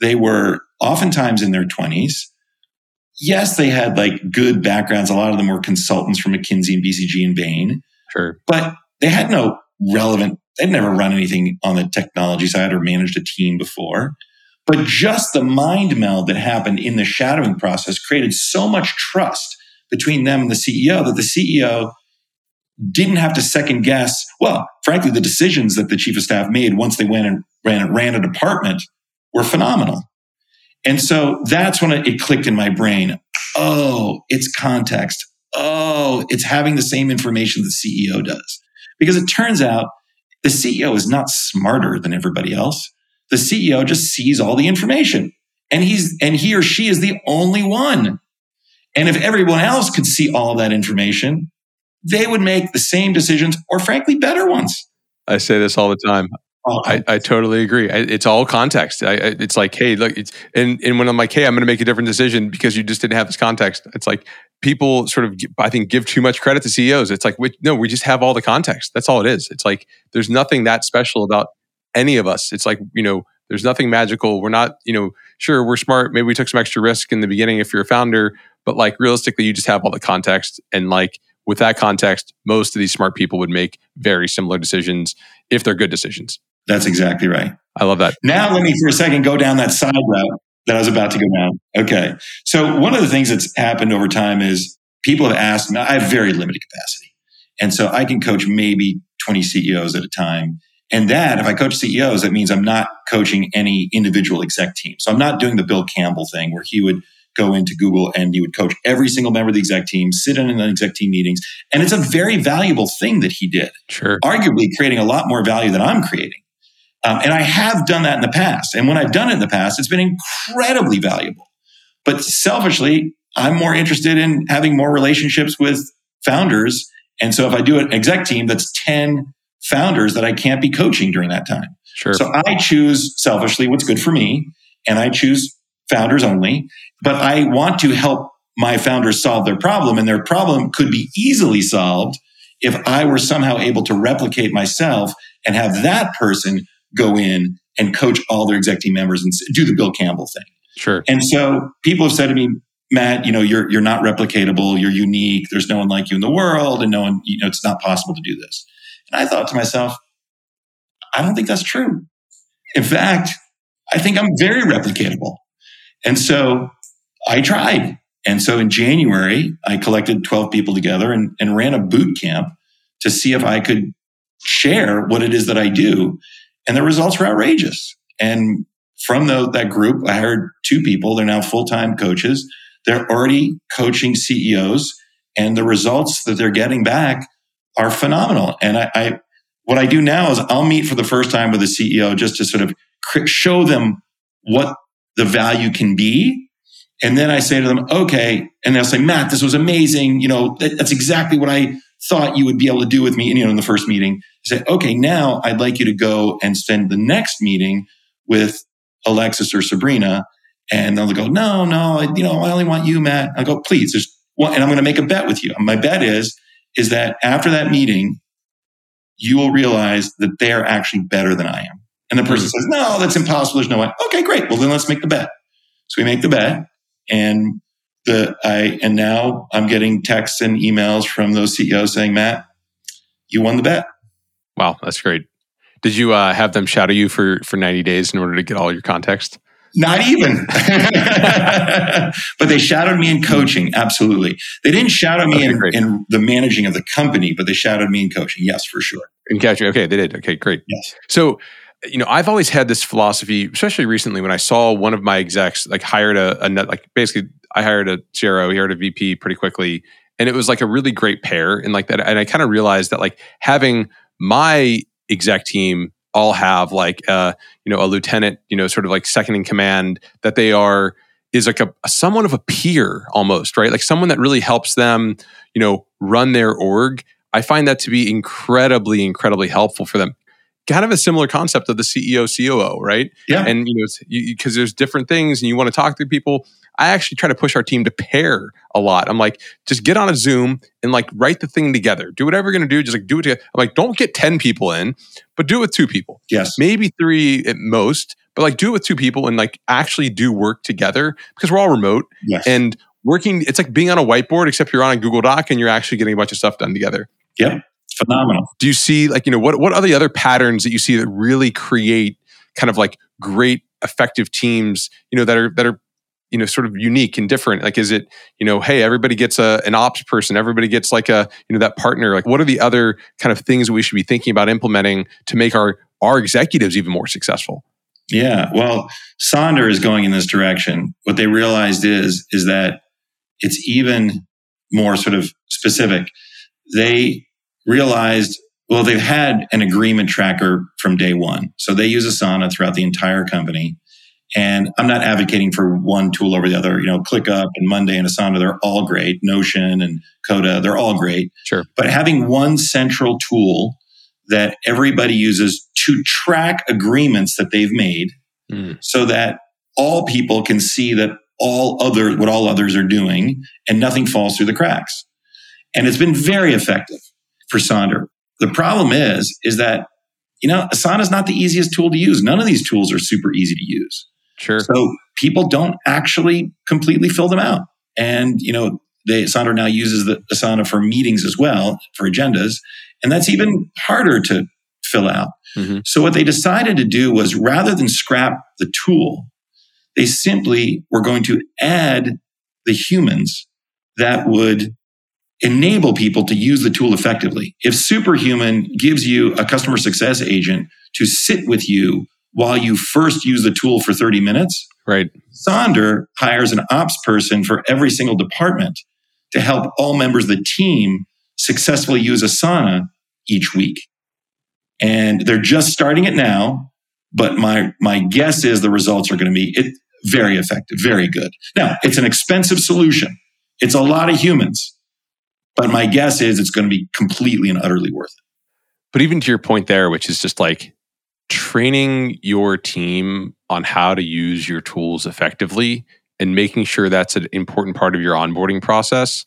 S1: They were oftentimes in their 20s. Yes, they had like good backgrounds. A lot of them were consultants from McKinsey and BCG and Bain.
S2: Sure.
S1: But they had no relevant, they'd never run anything on the technology side or managed a team before. But just the mind meld that happened in the shadowing process created so much trust between them and the CEO that the CEO didn't have to second guess. Well, frankly, the decisions that the chief of staff made once they went and ran, ran a department were phenomenal. And so that's when it clicked in my brain. Oh, it's context. Oh, it's having the same information the CEO does. Because it turns out the CEO is not smarter than everybody else. The CEO just sees all the information and he's, and he or she is the only one. And if everyone else could see all that information, they would make the same decisions or frankly better ones.
S2: I say this all the time. I, I, totally agree. it's all context. I, it's like, hey, look, it's, and, and when I'm like, hey, I'm going to make a different decision because you just didn't have this context. It's like people sort of, I think, give too much credit to CEOs. It's like, we, no, we just have all the context. That's all it is. It's like there's nothing that special about any of us. It's like you know, there's nothing magical. We're not, you know, sure we're smart. Maybe we took some extra risk in the beginning if you're a founder, but like realistically, you just have all the context and like with that context, most of these smart people would make very similar decisions if they're good decisions.
S1: That's exactly right.
S2: I love that.
S1: Now, let me for a second go down that side route that I was about to go down. Okay. So, one of the things that's happened over time is people have asked me, I have very limited capacity. And so I can coach maybe 20 CEOs at a time. And that, if I coach CEOs, that means I'm not coaching any individual exec team. So I'm not doing the Bill Campbell thing where he would go into Google and he would coach every single member of the exec team, sit in the exec team meetings. And it's a very valuable thing that he did.
S2: Sure.
S1: Arguably creating a lot more value than I'm creating. Um, and I have done that in the past. And when I've done it in the past, it's been incredibly valuable. But selfishly, I'm more interested in having more relationships with founders. And so if I do an exec team that's 10 founders that I can't be coaching during that time.
S2: Sure.
S1: So I choose selfishly what's good for me and I choose founders only, but I want to help my founders solve their problem and their problem could be easily solved if I were somehow able to replicate myself and have that person go in and coach all their exec team members and do the Bill Campbell thing.
S2: Sure.
S1: And so people have said to me, Matt, you know, you're you're not replicatable, you're unique, there's no one like you in the world, and no one, you know, it's not possible to do this. And I thought to myself, I don't think that's true. In fact, I think I'm very replicatable. And so I tried. And so in January, I collected 12 people together and, and ran a boot camp to see if I could share what it is that I do. And the results were outrageous. And from the, that group, I hired two people. They're now full time coaches. They're already coaching CEOs, and the results that they're getting back are phenomenal. And I, I, what I do now is I'll meet for the first time with a CEO just to sort of show them what the value can be. And then I say to them, okay. And they'll say, Matt, this was amazing. You know, that, that's exactly what I thought you would be able to do with me. You know, in the first meeting, say, okay, now I'd like you to go and spend the next meeting with Alexis or Sabrina. And they'll go, no, no, I, you know, I only want you, Matt. I go, please, there's one, and I'm going to make a bet with you. My bet is is that after that meeting, you will realize that they are actually better than I am. And the person mm-hmm. says, no, that's impossible. There's no way. Okay, great. Well, then let's make the bet. So we make the bet and the, I, and now I'm getting texts and emails from those CEOs saying, Matt, you won the bet.
S2: Wow. That's great. Did you uh, have them shadow you for, for 90 days in order to get all your context?
S1: Not even. but they shadowed me in coaching. Absolutely. They didn't shadow me okay, in, in, the managing of the company, but they shadowed me in coaching. Yes, for sure.
S2: In coaching. Okay, they did. Okay, great.
S1: Yes.
S2: So, you know, I've always had this philosophy, especially recently when I saw one of my execs like hired a, a like basically I hired a CRO, he hired a VP pretty quickly. And it was like a really great pair. And like that, and I kind of realized that like having my exec team all have like uh, you know a lieutenant, you know, sort of like second in command that they are is like a, somewhat of a peer almost, right? Like someone that really helps them, you know, run their org. I find that to be incredibly, incredibly helpful for them kind of a similar concept of the CEO COO, right?
S1: Yeah.
S2: And you know, because there's different things, and you want to talk to people. I actually try to push our team to pair a lot. I'm like, just get on a Zoom and like write the thing together. Do whatever you're gonna do. Just like do it together. I'm like, don't get ten people in, but do it with two people.
S1: Yes.
S2: Maybe three at most, but like do it with two people and like actually do work together because we're all remote.
S1: Yes.
S2: And working, it's like being on a whiteboard, except you're on a Google Doc and you're actually getting a bunch of stuff done together.
S1: Yep phenomenal.
S2: Do you see like you know what what are the other patterns that you see that really create kind of like great effective teams you know that are that are you know sort of unique and different? Like is it you know hey everybody gets a an ops person everybody gets like a you know that partner? Like what are the other kind of things that we should be thinking about implementing to make our our executives even more successful?
S1: Yeah well sonder is going in this direction. What they realized is is that it's even more sort of specific. They realized, well, they've had an agreement tracker from day one. So they use Asana throughout the entire company. And I'm not advocating for one tool over the other. You know, ClickUp and Monday and Asana, they're all great. Notion and Coda, they're all great.
S2: Sure.
S1: But having one central tool that everybody uses to track agreements that they've made mm. so that all people can see that all other what all others are doing and nothing falls through the cracks. And it's been very effective for Sonder. The problem is, is that, you know, Asana is not the easiest tool to use. None of these tools are super easy to use.
S2: Sure.
S1: So people don't actually completely fill them out. And, you know, they, Sonder now uses the Asana for meetings as well, for agendas. And that's even harder to fill out. Mm-hmm. So what they decided to do was rather than scrap the tool, they simply were going to add the humans that would enable people to use the tool effectively. If Superhuman gives you a customer success agent to sit with you while you first use the tool for 30 minutes,
S2: right.
S1: Sonder hires an ops person for every single department to help all members of the team successfully use Asana each week. And they're just starting it now, but my my guess is the results are going to be it, very effective, very good. Now, it's an expensive solution. It's a lot of humans. But my guess is it's going to be completely and utterly worth it.
S2: But even to your point there, which is just like training your team on how to use your tools effectively and making sure that's an important part of your onboarding process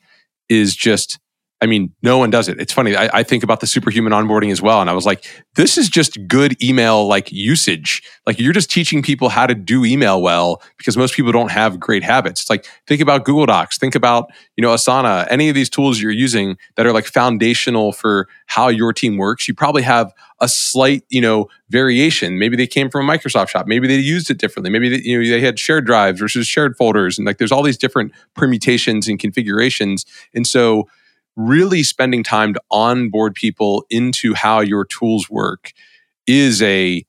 S2: is just I mean, no one does it. It's funny. I, I, think about the superhuman onboarding as well. And I was like, this is just good email like usage. Like you're just teaching people how to do email well because most people don't have great habits. It's like, think about Google Docs, think about, you know, Asana, any of these tools you're using that are like foundational for how your team works. You probably have a slight, you know, variation. Maybe they came from a Microsoft shop. Maybe they used it differently. Maybe they, you know they had shared drives versus shared folders, and like there's all these different permutations and configurations. And so really spending time to onboard people into how your tools work is a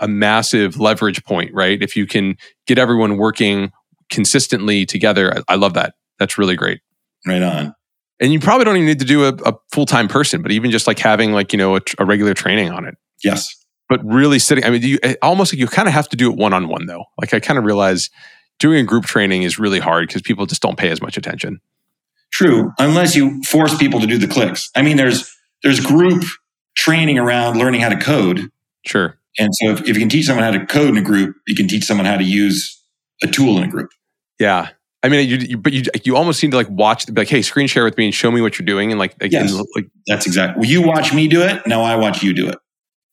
S2: a massive leverage point, right? If you can get everyone working consistently together, I, I love that. That's really great.
S1: Right on.
S2: And you probably don't even need to do a, a full time person, but even just like having like you know a, a, regular training on it.
S1: Yes.
S2: But really sitting, I mean, you eh, almost like you kind of have to do it one on one though. Like I kind of realize doing a group training is really hard because people just don't pay as much attention.
S1: True, unless you force people to do the clicks. I mean, there's there's group training around learning how to code.
S2: Sure.
S1: And so if, if you can teach someone how to code in a group, you can teach someone how to use a tool in a group.
S2: Yeah. I mean, you, you, but you, you almost need to like watch, like, hey, screen share with me and show me what you're doing. And like,
S1: yes,
S2: and
S1: like that's exactly. Well, you watch me do it. Now I watch you do it.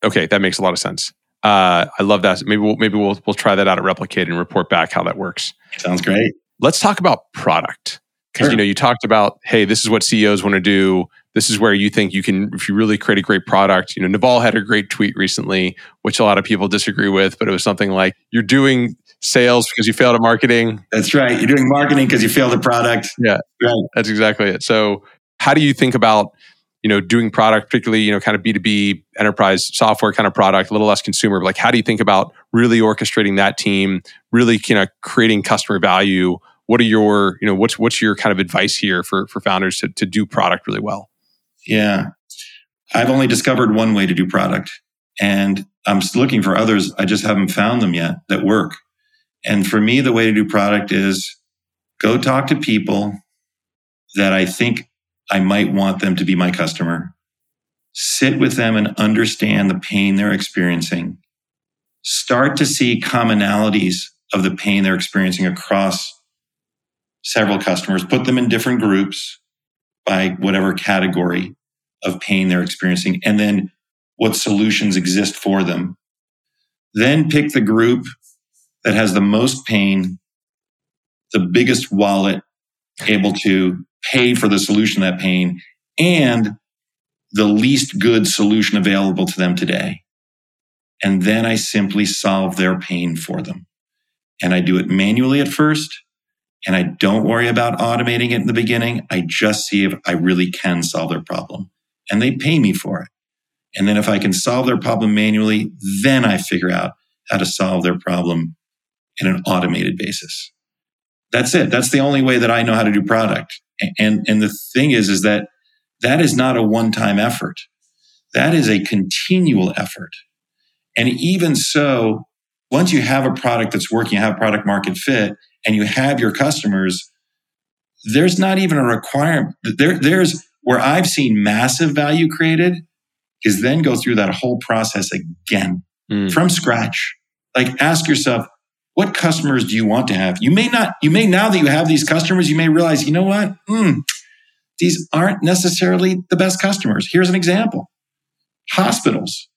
S2: Okay, that makes a lot of sense. Uh, I love that. Maybe we'll maybe we'll we'll try that out at Replicated and report back how that works.
S1: Sounds great.
S2: Let's talk about product because sure. you know you talked about hey this is what ceos want to do. This is where you think you can if you really create a great product. You know naval had a great tweet recently which a lot of people disagree with but it was something like you're doing sales because you failed at marketing.
S1: That's right. You're doing marketing because you failed at product.
S2: Yeah. Right. That's exactly it. So how do you think about you know doing product particularly you know kind of b2b enterprise software kind of product a little less consumer but like how do you think about really orchestrating that team really kind of creating customer value what are your you know what's what's your kind of advice here for for founders to, to do product really well
S1: yeah i've only discovered one way to do product and I'm looking for others. I just haven't found them yet that work. And for me, the way to do product is go talk to people that I think I might want them to be my customer. Sit with them and understand the pain they're experiencing. Start to see commonalities of the pain they're experiencing across several customers, put them in different groups by whatever category of pain they're experiencing, and then what solutions exist for them. Then pick the group that has the most pain, the biggest wallet able to pay for the solution that pain, and the least good solution available to them today. And then I simply solve their pain for them. And I do it manually at first. And I don't worry about automating it in the beginning. I just see if I really can solve their problem. And they pay me for it. And then if I can solve their problem manually, then I figure out how to solve their problem in an automated basis. That's it. That's the only way that I know how to do product. And, and the thing is, is that that is not a one time effort. That is a continual effort. And even so, once you have a product that's working, you have product market fit, and you have your customers, there's not even a requirement. There, there's where I've seen massive value created is then go through that whole process again mm. from scratch. Like ask yourself, what customers do you want to have? You may not, you may now that you have these customers, you may realize, you know what? Mm, these aren't necessarily the best customers. Here's an example. Hospitals.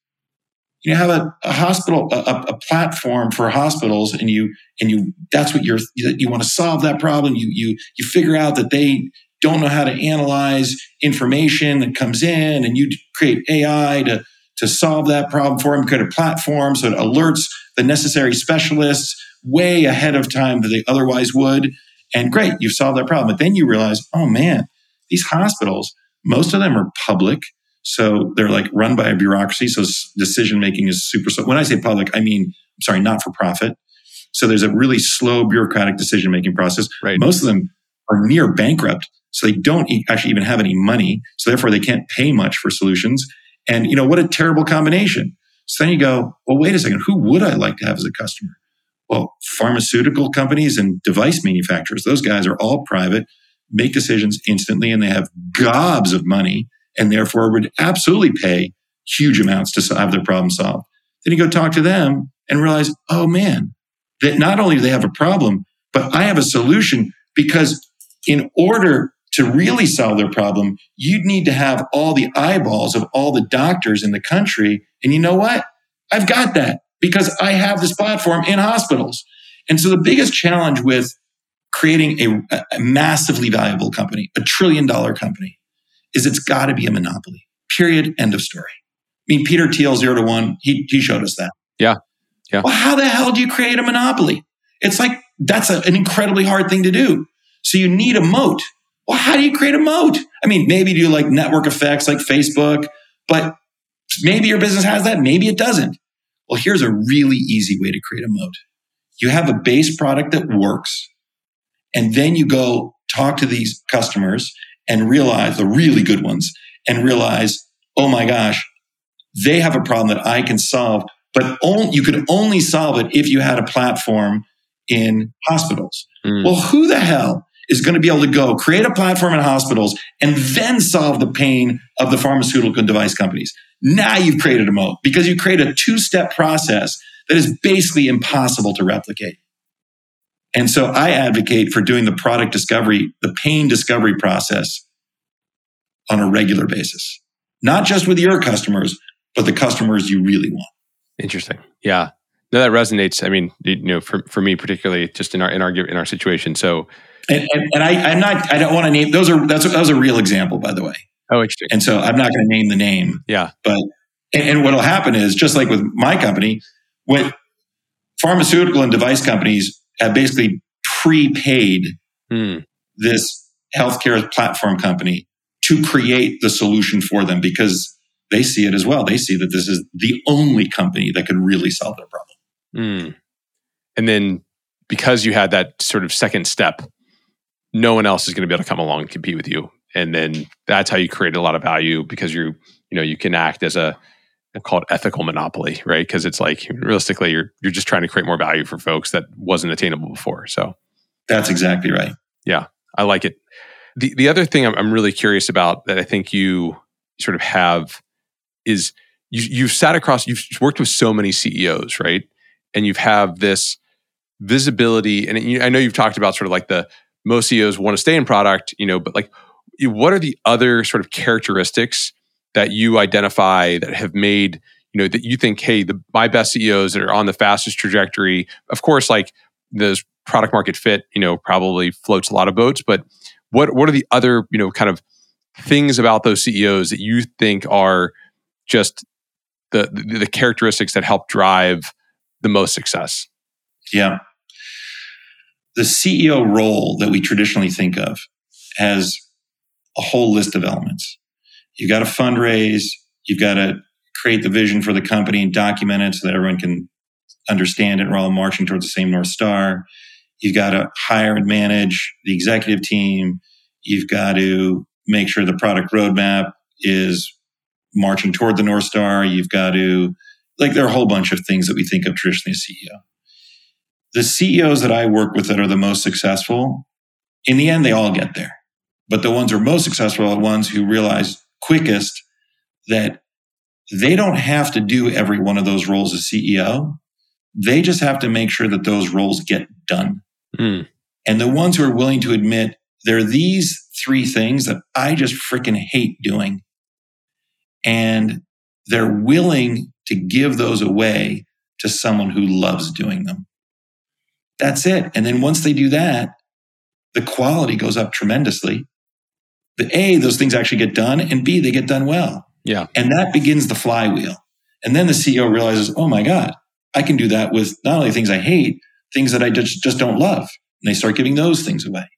S1: You have a, a hospital, a, a, platform for hospitals, and you and you that's what you're you want to solve that problem. You you you figure out that they don't know how to analyze information that comes in, and you create AI to to solve that problem for them. Create a platform so it alerts the necessary specialists way ahead of time that they otherwise would. And great, you've solved that problem. But then you realize, oh man, these hospitals, most of them are public. So they're like run by a bureaucracy. So decision making is super slow. When I say public, I mean, I'm sorry, not for profit. So there's a really slow bureaucratic decision making process.
S2: Right.
S1: Most of them are near bankrupt. So they don't actually even have any money. So therefore they can't pay much for solutions. And you know, what a terrible combination. So then you go, well, wait a second, who would I like to have as a customer? Well, pharmaceutical companies and device manufacturers, those guys are all private, make decisions instantly, and they have gobs of money and therefore would absolutely pay huge amounts to have their problem solved. Then you go talk to them and realize, oh man, that not only do they have a problem, but I have a solution because in order to really solve their problem, you'd need to have all the eyeballs of all the doctors in the country. And you know what? I've got that because I have this platform in hospitals. And so the biggest challenge with creating a, a massively valuable company, a trillion dollar company, is it's got to be a monopoly. Period. End of story. I mean, Peter Thiel, zero to one, he, he showed us that.
S2: Yeah.
S1: Yeah. Well, how the hell do you create a monopoly? It's like that's a, an incredibly hard thing to do. So you need a moat. Well, how do you create a moat? I mean, maybe do like network effects like Facebook, but maybe your business has that, maybe it doesn't. Well, here's a really easy way to create a moat. You have a base product that works, and then you go talk to these customers and realize the really good ones and realize, oh my gosh, they have a problem that I can solve, but only, you could only solve it if you had a platform in hospitals. Mm. Well, who the hell is going to be able to go create a platform in hospitals and then solve the pain of the pharmaceutical device companies. Now you've created a moat because you create a two step process that is basically impossible to replicate. And so I advocate for doing the product discovery, the pain discovery process on a regular basis, not just with your customers, but the customers you really want.
S2: Interesting. Yeah. No, that resonates. I mean, you know, for, for me particularly, just in our in our in our situation. So
S1: and, and, and I, am not. I don't want to name those are that's that was a real example, by the way.
S2: Oh, interesting.
S1: And so I'm not going to name the name.
S2: Yeah.
S1: But and, and what'll happen is just like with my company, when pharmaceutical and device companies have basically prepaid hmm. this healthcare platform company to create the solution for them because they see it as well. They see that this is the only company that could really solve their problem.
S2: Hmm. And then because you had that sort of second step no one else is going to be able to come along and compete with you. And then that's how you create a lot of value because you you know you can act as a call it ethical monopoly, right? Because it's like realistically, you're you're just trying to create more value for folks that wasn't attainable before. So
S1: that's exactly right.
S2: Yeah, I like it. The the other thing I'm, I'm really curious about that I think you sort of have is you you've sat across you've worked with so many CEOs, right? And you've have this visibility, and you, I know you've talked about sort of like the most CEOs want to stay in product, you know, but like what are the other sort of characteristics that you identify that have made you know that you think hey the my best ceos that are on the fastest trajectory of course like those product market fit you know probably floats a lot of boats but what what are the other you know kind of things about those ceos that you think are just the the, the characteristics that help drive the most success?
S1: Yeah. The ceo role that we traditionally think of has a whole list of elements You've got to fundraise. You've got to create the vision for the company and document it so that everyone can understand it. We're all marching towards the same North Star. You've got to hire and manage the executive team. You've got to make sure the product roadmap is marching toward the North Star. You've got to, like, there are a whole bunch of things that we think of traditionally as CEO. The CEOs that I work with that are the most successful, in the end, they all get there. But the ones who are most successful are the ones who realize quickest that they don't have to do every one of those roles as CEO. They just have to make sure that those roles get done. Mm. And the ones who are willing to admit there are these three things that I just freaking hate doing. And they're willing to give those away to someone who loves doing them. That's it. And then once they do that, the quality goes up tremendously the A, those things actually get done, and B, they get done well.
S2: Yeah.
S1: And that begins the flywheel. And then the CEO realizes, oh my God, I can do that with not only things I hate, things that I just, just don't love. And they start giving those things away.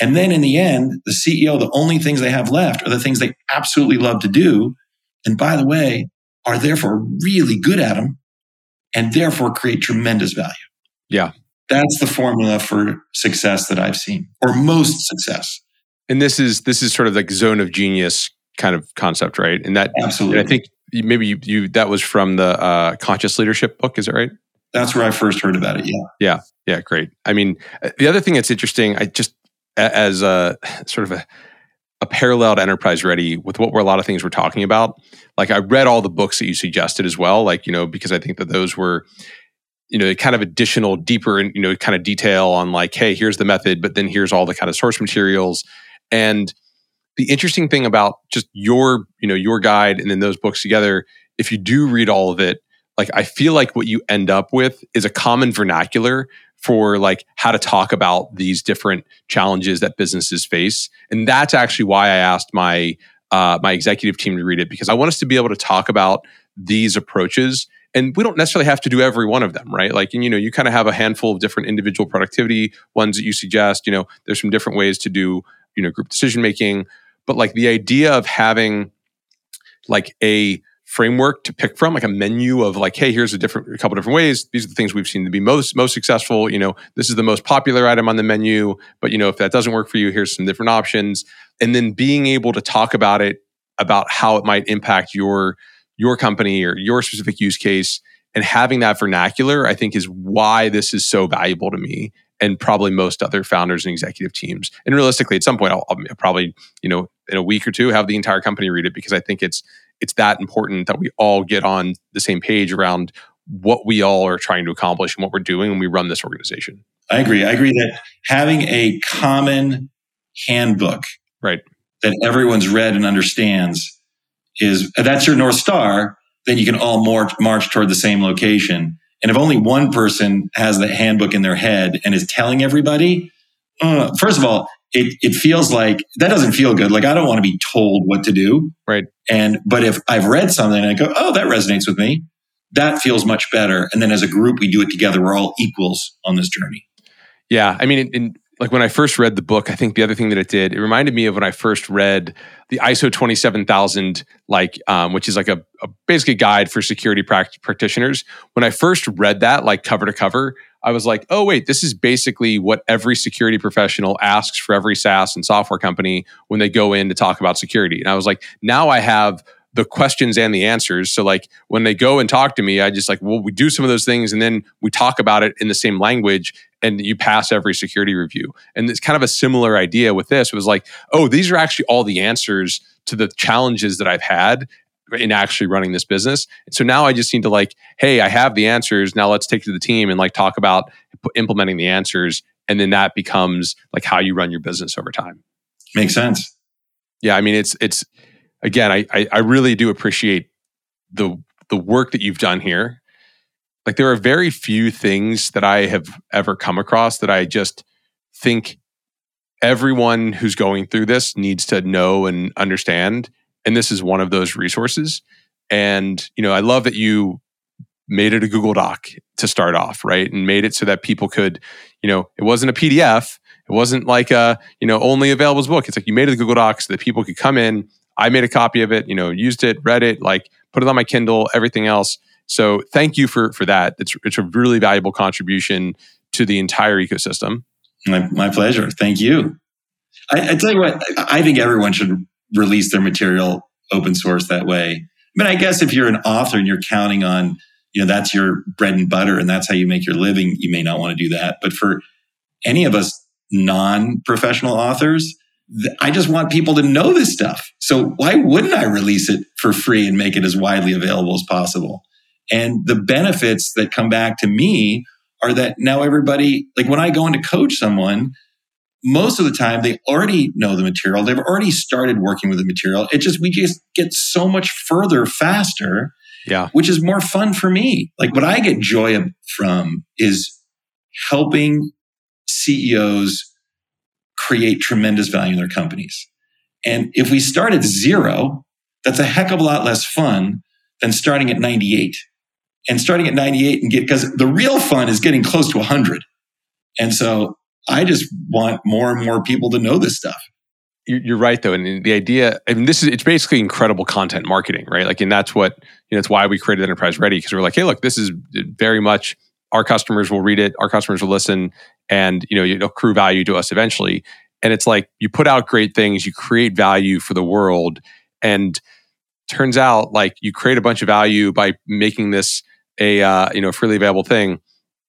S1: And then in the end, the CEO, the only things they have left are the things they absolutely love to do. And by the way, are therefore really good at them and therefore create tremendous value.
S2: Yeah.
S1: That's the formula for success that I've seen, or most success.
S2: And this is this is sort of like zone of genius kind of concept, right? And that
S1: absolutely.
S2: And I think maybe you, you that was from the uh, conscious leadership book. Is that right?
S1: That's where I first heard about it. Yeah.
S2: Yeah. Yeah. Great. I mean, uh, the other thing that's interesting, I just as a sort of a a parallel to enterprise ready with what were a lot of things we're talking about. Like I read all the books that you suggested as well, like, you know, because I think that those were, you know, kind of additional, deeper, and you know, kind of detail on like, hey, here's the method, but then here's all the kind of source materials and the interesting thing about just your, you know, your guide and then those books together, if you do read all of it, like I feel like what you end up with is a common vernacular for like how to talk about these different challenges that businesses face. And that's actually why I asked my uh, my executive team to read it because I want us to be able to talk about these approaches. And we don't necessarily have to do every one of them right? Like and, you know you kind of have a handful of different individual productivity ones that you suggest. You know there's some different ways to do you know group decision making but like the idea of having like a framework to pick from like a menu of like hey here's a different a couple different ways. These are the things we've seen to be most most successful. You know this is the most popular item on the menu but you know if that doesn't work for you here's some different options. And then being able to talk about it about how it might impact your your company or your specific use case and having that vernacular i think is why this is so valuable to me and probably most other founders and executive teams. And realistically, at some point, I'll, I'll, probably, you know, in a week or two, have the entire company read it because I think it's it's that important that we all get on the same page around what we all are trying to accomplish and what we're doing when we run this organization.
S1: I agree. I agree that having a common handbook,
S2: right,
S1: that everyone's read and understands is that's your north star. Then you can all march march toward the same location and if only one person has the handbook in their head and is telling everybody, uh, first of all, it, it feels like that doesn't feel good. Like I don't want to be told what to do.
S2: Right.
S1: And, but if I've read something and I go, oh, that resonates with me, that feels much better. And then as a group, we do it together. We're all equals on this journey.
S2: Yeah. I mean, in, in, like when I first read the book, I think the other thing that it did, it reminded me of when I first read the ISO 27000, like, um, which is like a, a basically guide for security practitioners. When I first read that, like cover to cover, I was like, oh, wait, this is basically what every security professional asks for every SaaS and software company when they go in to talk about security. And I was like, now I have the questions and the answers. So like when they go and talk to me, I just like, well, we do some of those things and then we talk about it in the same language and you pass every security review. And it's kind of a similar idea with this. It was like, oh, these are actually all the answers to the challenges that I've had in actually running this business. And so now I just need to like, hey, I have the answers. Now let's take to the team and like talk about implementing the answers. And then that becomes like how you run your business over time.
S1: Makes sense.
S2: Yeah. I mean, it's, it's, again, I, I, I really do appreciate the, the work that you've done here. Like there are very few things that I have ever come across that I just think everyone who's going through this needs to know and understand. And this is one of those resources. And you know i love that you made it a google doc to start off right? And made it so that people could you know it wasn't a pdf it wasn't like a you know only available as book. It's like you made it a google doc so that people could come in. I made a copy of it you know used it read it like put it on my kindle everything else so thank you for for that it's, it's a really valuable contribution to the entire ecosystem
S1: my, my pleasure thank you I, I tell you what i think everyone should release their material open source that way. Mean, I guess if you're an author and you're counting on, you know, that's your bread and butter and that's how you make your living, you may not want to do that. But for any of us non professional authors, I just want people to know this stuff. So why wouldn't I release it for free and make it as widely available as possible? And the benefits that come back to me are that now everybody, like when I go in to coach someone, most of the time they already know the material. They've already started working with the material. It just, we just get so much further faster.
S2: Yeah.
S1: Which is more fun for me. Like what I get joy from is helping CEOs create tremendous value in their companies. And if we start at zero, that's a heck of a lot less fun than starting at 98. And starting at 98 and get, because the real fun is getting close to 100. And so I just want more and more people to know this stuff.
S2: You're right, though, and the idea. I mean, this is it's basically incredible content marketing, right? Like, and that's what you know. It's why we created Enterprise Ready because we're like, hey, look, this is uh, very much our customers will read it, our customers will listen, and you know, accrue value to us eventually. And it's like you put out great things, you create value for the world, and turns out like you create a bunch of value by making this a uh, you know freely available thing.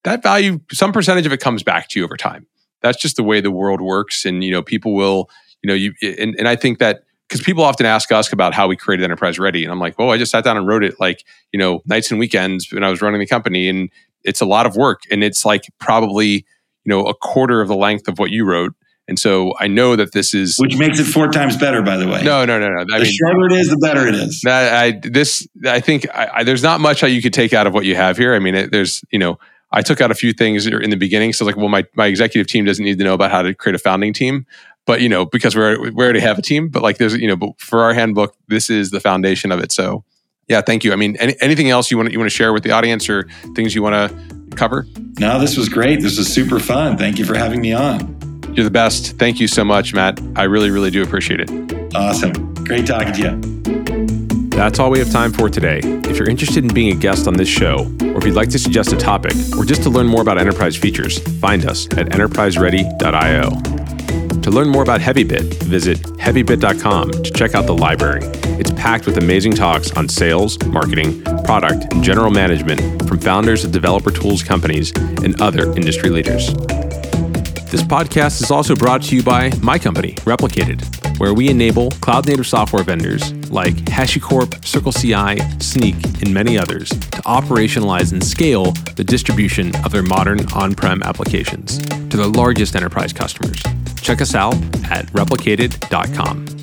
S2: That value, some percentage of it comes back to you over time that's just the way the world works. And, you know, people will, you know, you, and, and I think that because people often ask us about how we created Enterprise Ready. And I'm like, well, I just sat down and wrote it like, you know, nights and weekends when I was running the company. And it's a lot of work. And it's like probably, you know, a quarter of the length of what you wrote. And so I know that this is,
S1: which makes it four times better, by the way.
S2: No, no, no, no.
S1: I the mean, shorter it is, the better it is.
S2: I, this, I think, I, I, there's not much that you could take out of what you have here. I mean, it, there's, you know, I took out a few things in the beginning. So like, well, my, my executive team doesn't need to know about how to create a founding team, but you know, because we're, we already have a team, but like there's, you know, but for our handbook, this is the foundation of it. So yeah, thank you. I mean, any, anything else you want you want to share with the audience or things you want to cover?
S1: No, this was great. This was super fun. Thank you for having me on.
S2: You're the best. Thank you so much, Matt. I really, really do appreciate it.
S1: Awesome. Great talking to you.
S2: That's all we have time for today. If you're interested in being a guest on this show, or if you'd like to suggest a topic, or just to learn more about enterprise features, find us at enterpriseready.io. To learn more about HeavyBit, visit heavybit.com to check out the library. It's packed with amazing talks on sales, marketing, product, and general management from founders of developer tools companies and other industry leaders. This podcast is also brought to you by my company, Replicated, where we enable cloud native software vendors like HashiCorp, CircleCI, Snyk, and many others to operationalize and scale the distribution of their modern on prem applications to their largest enterprise customers. Check us out at replicated.com.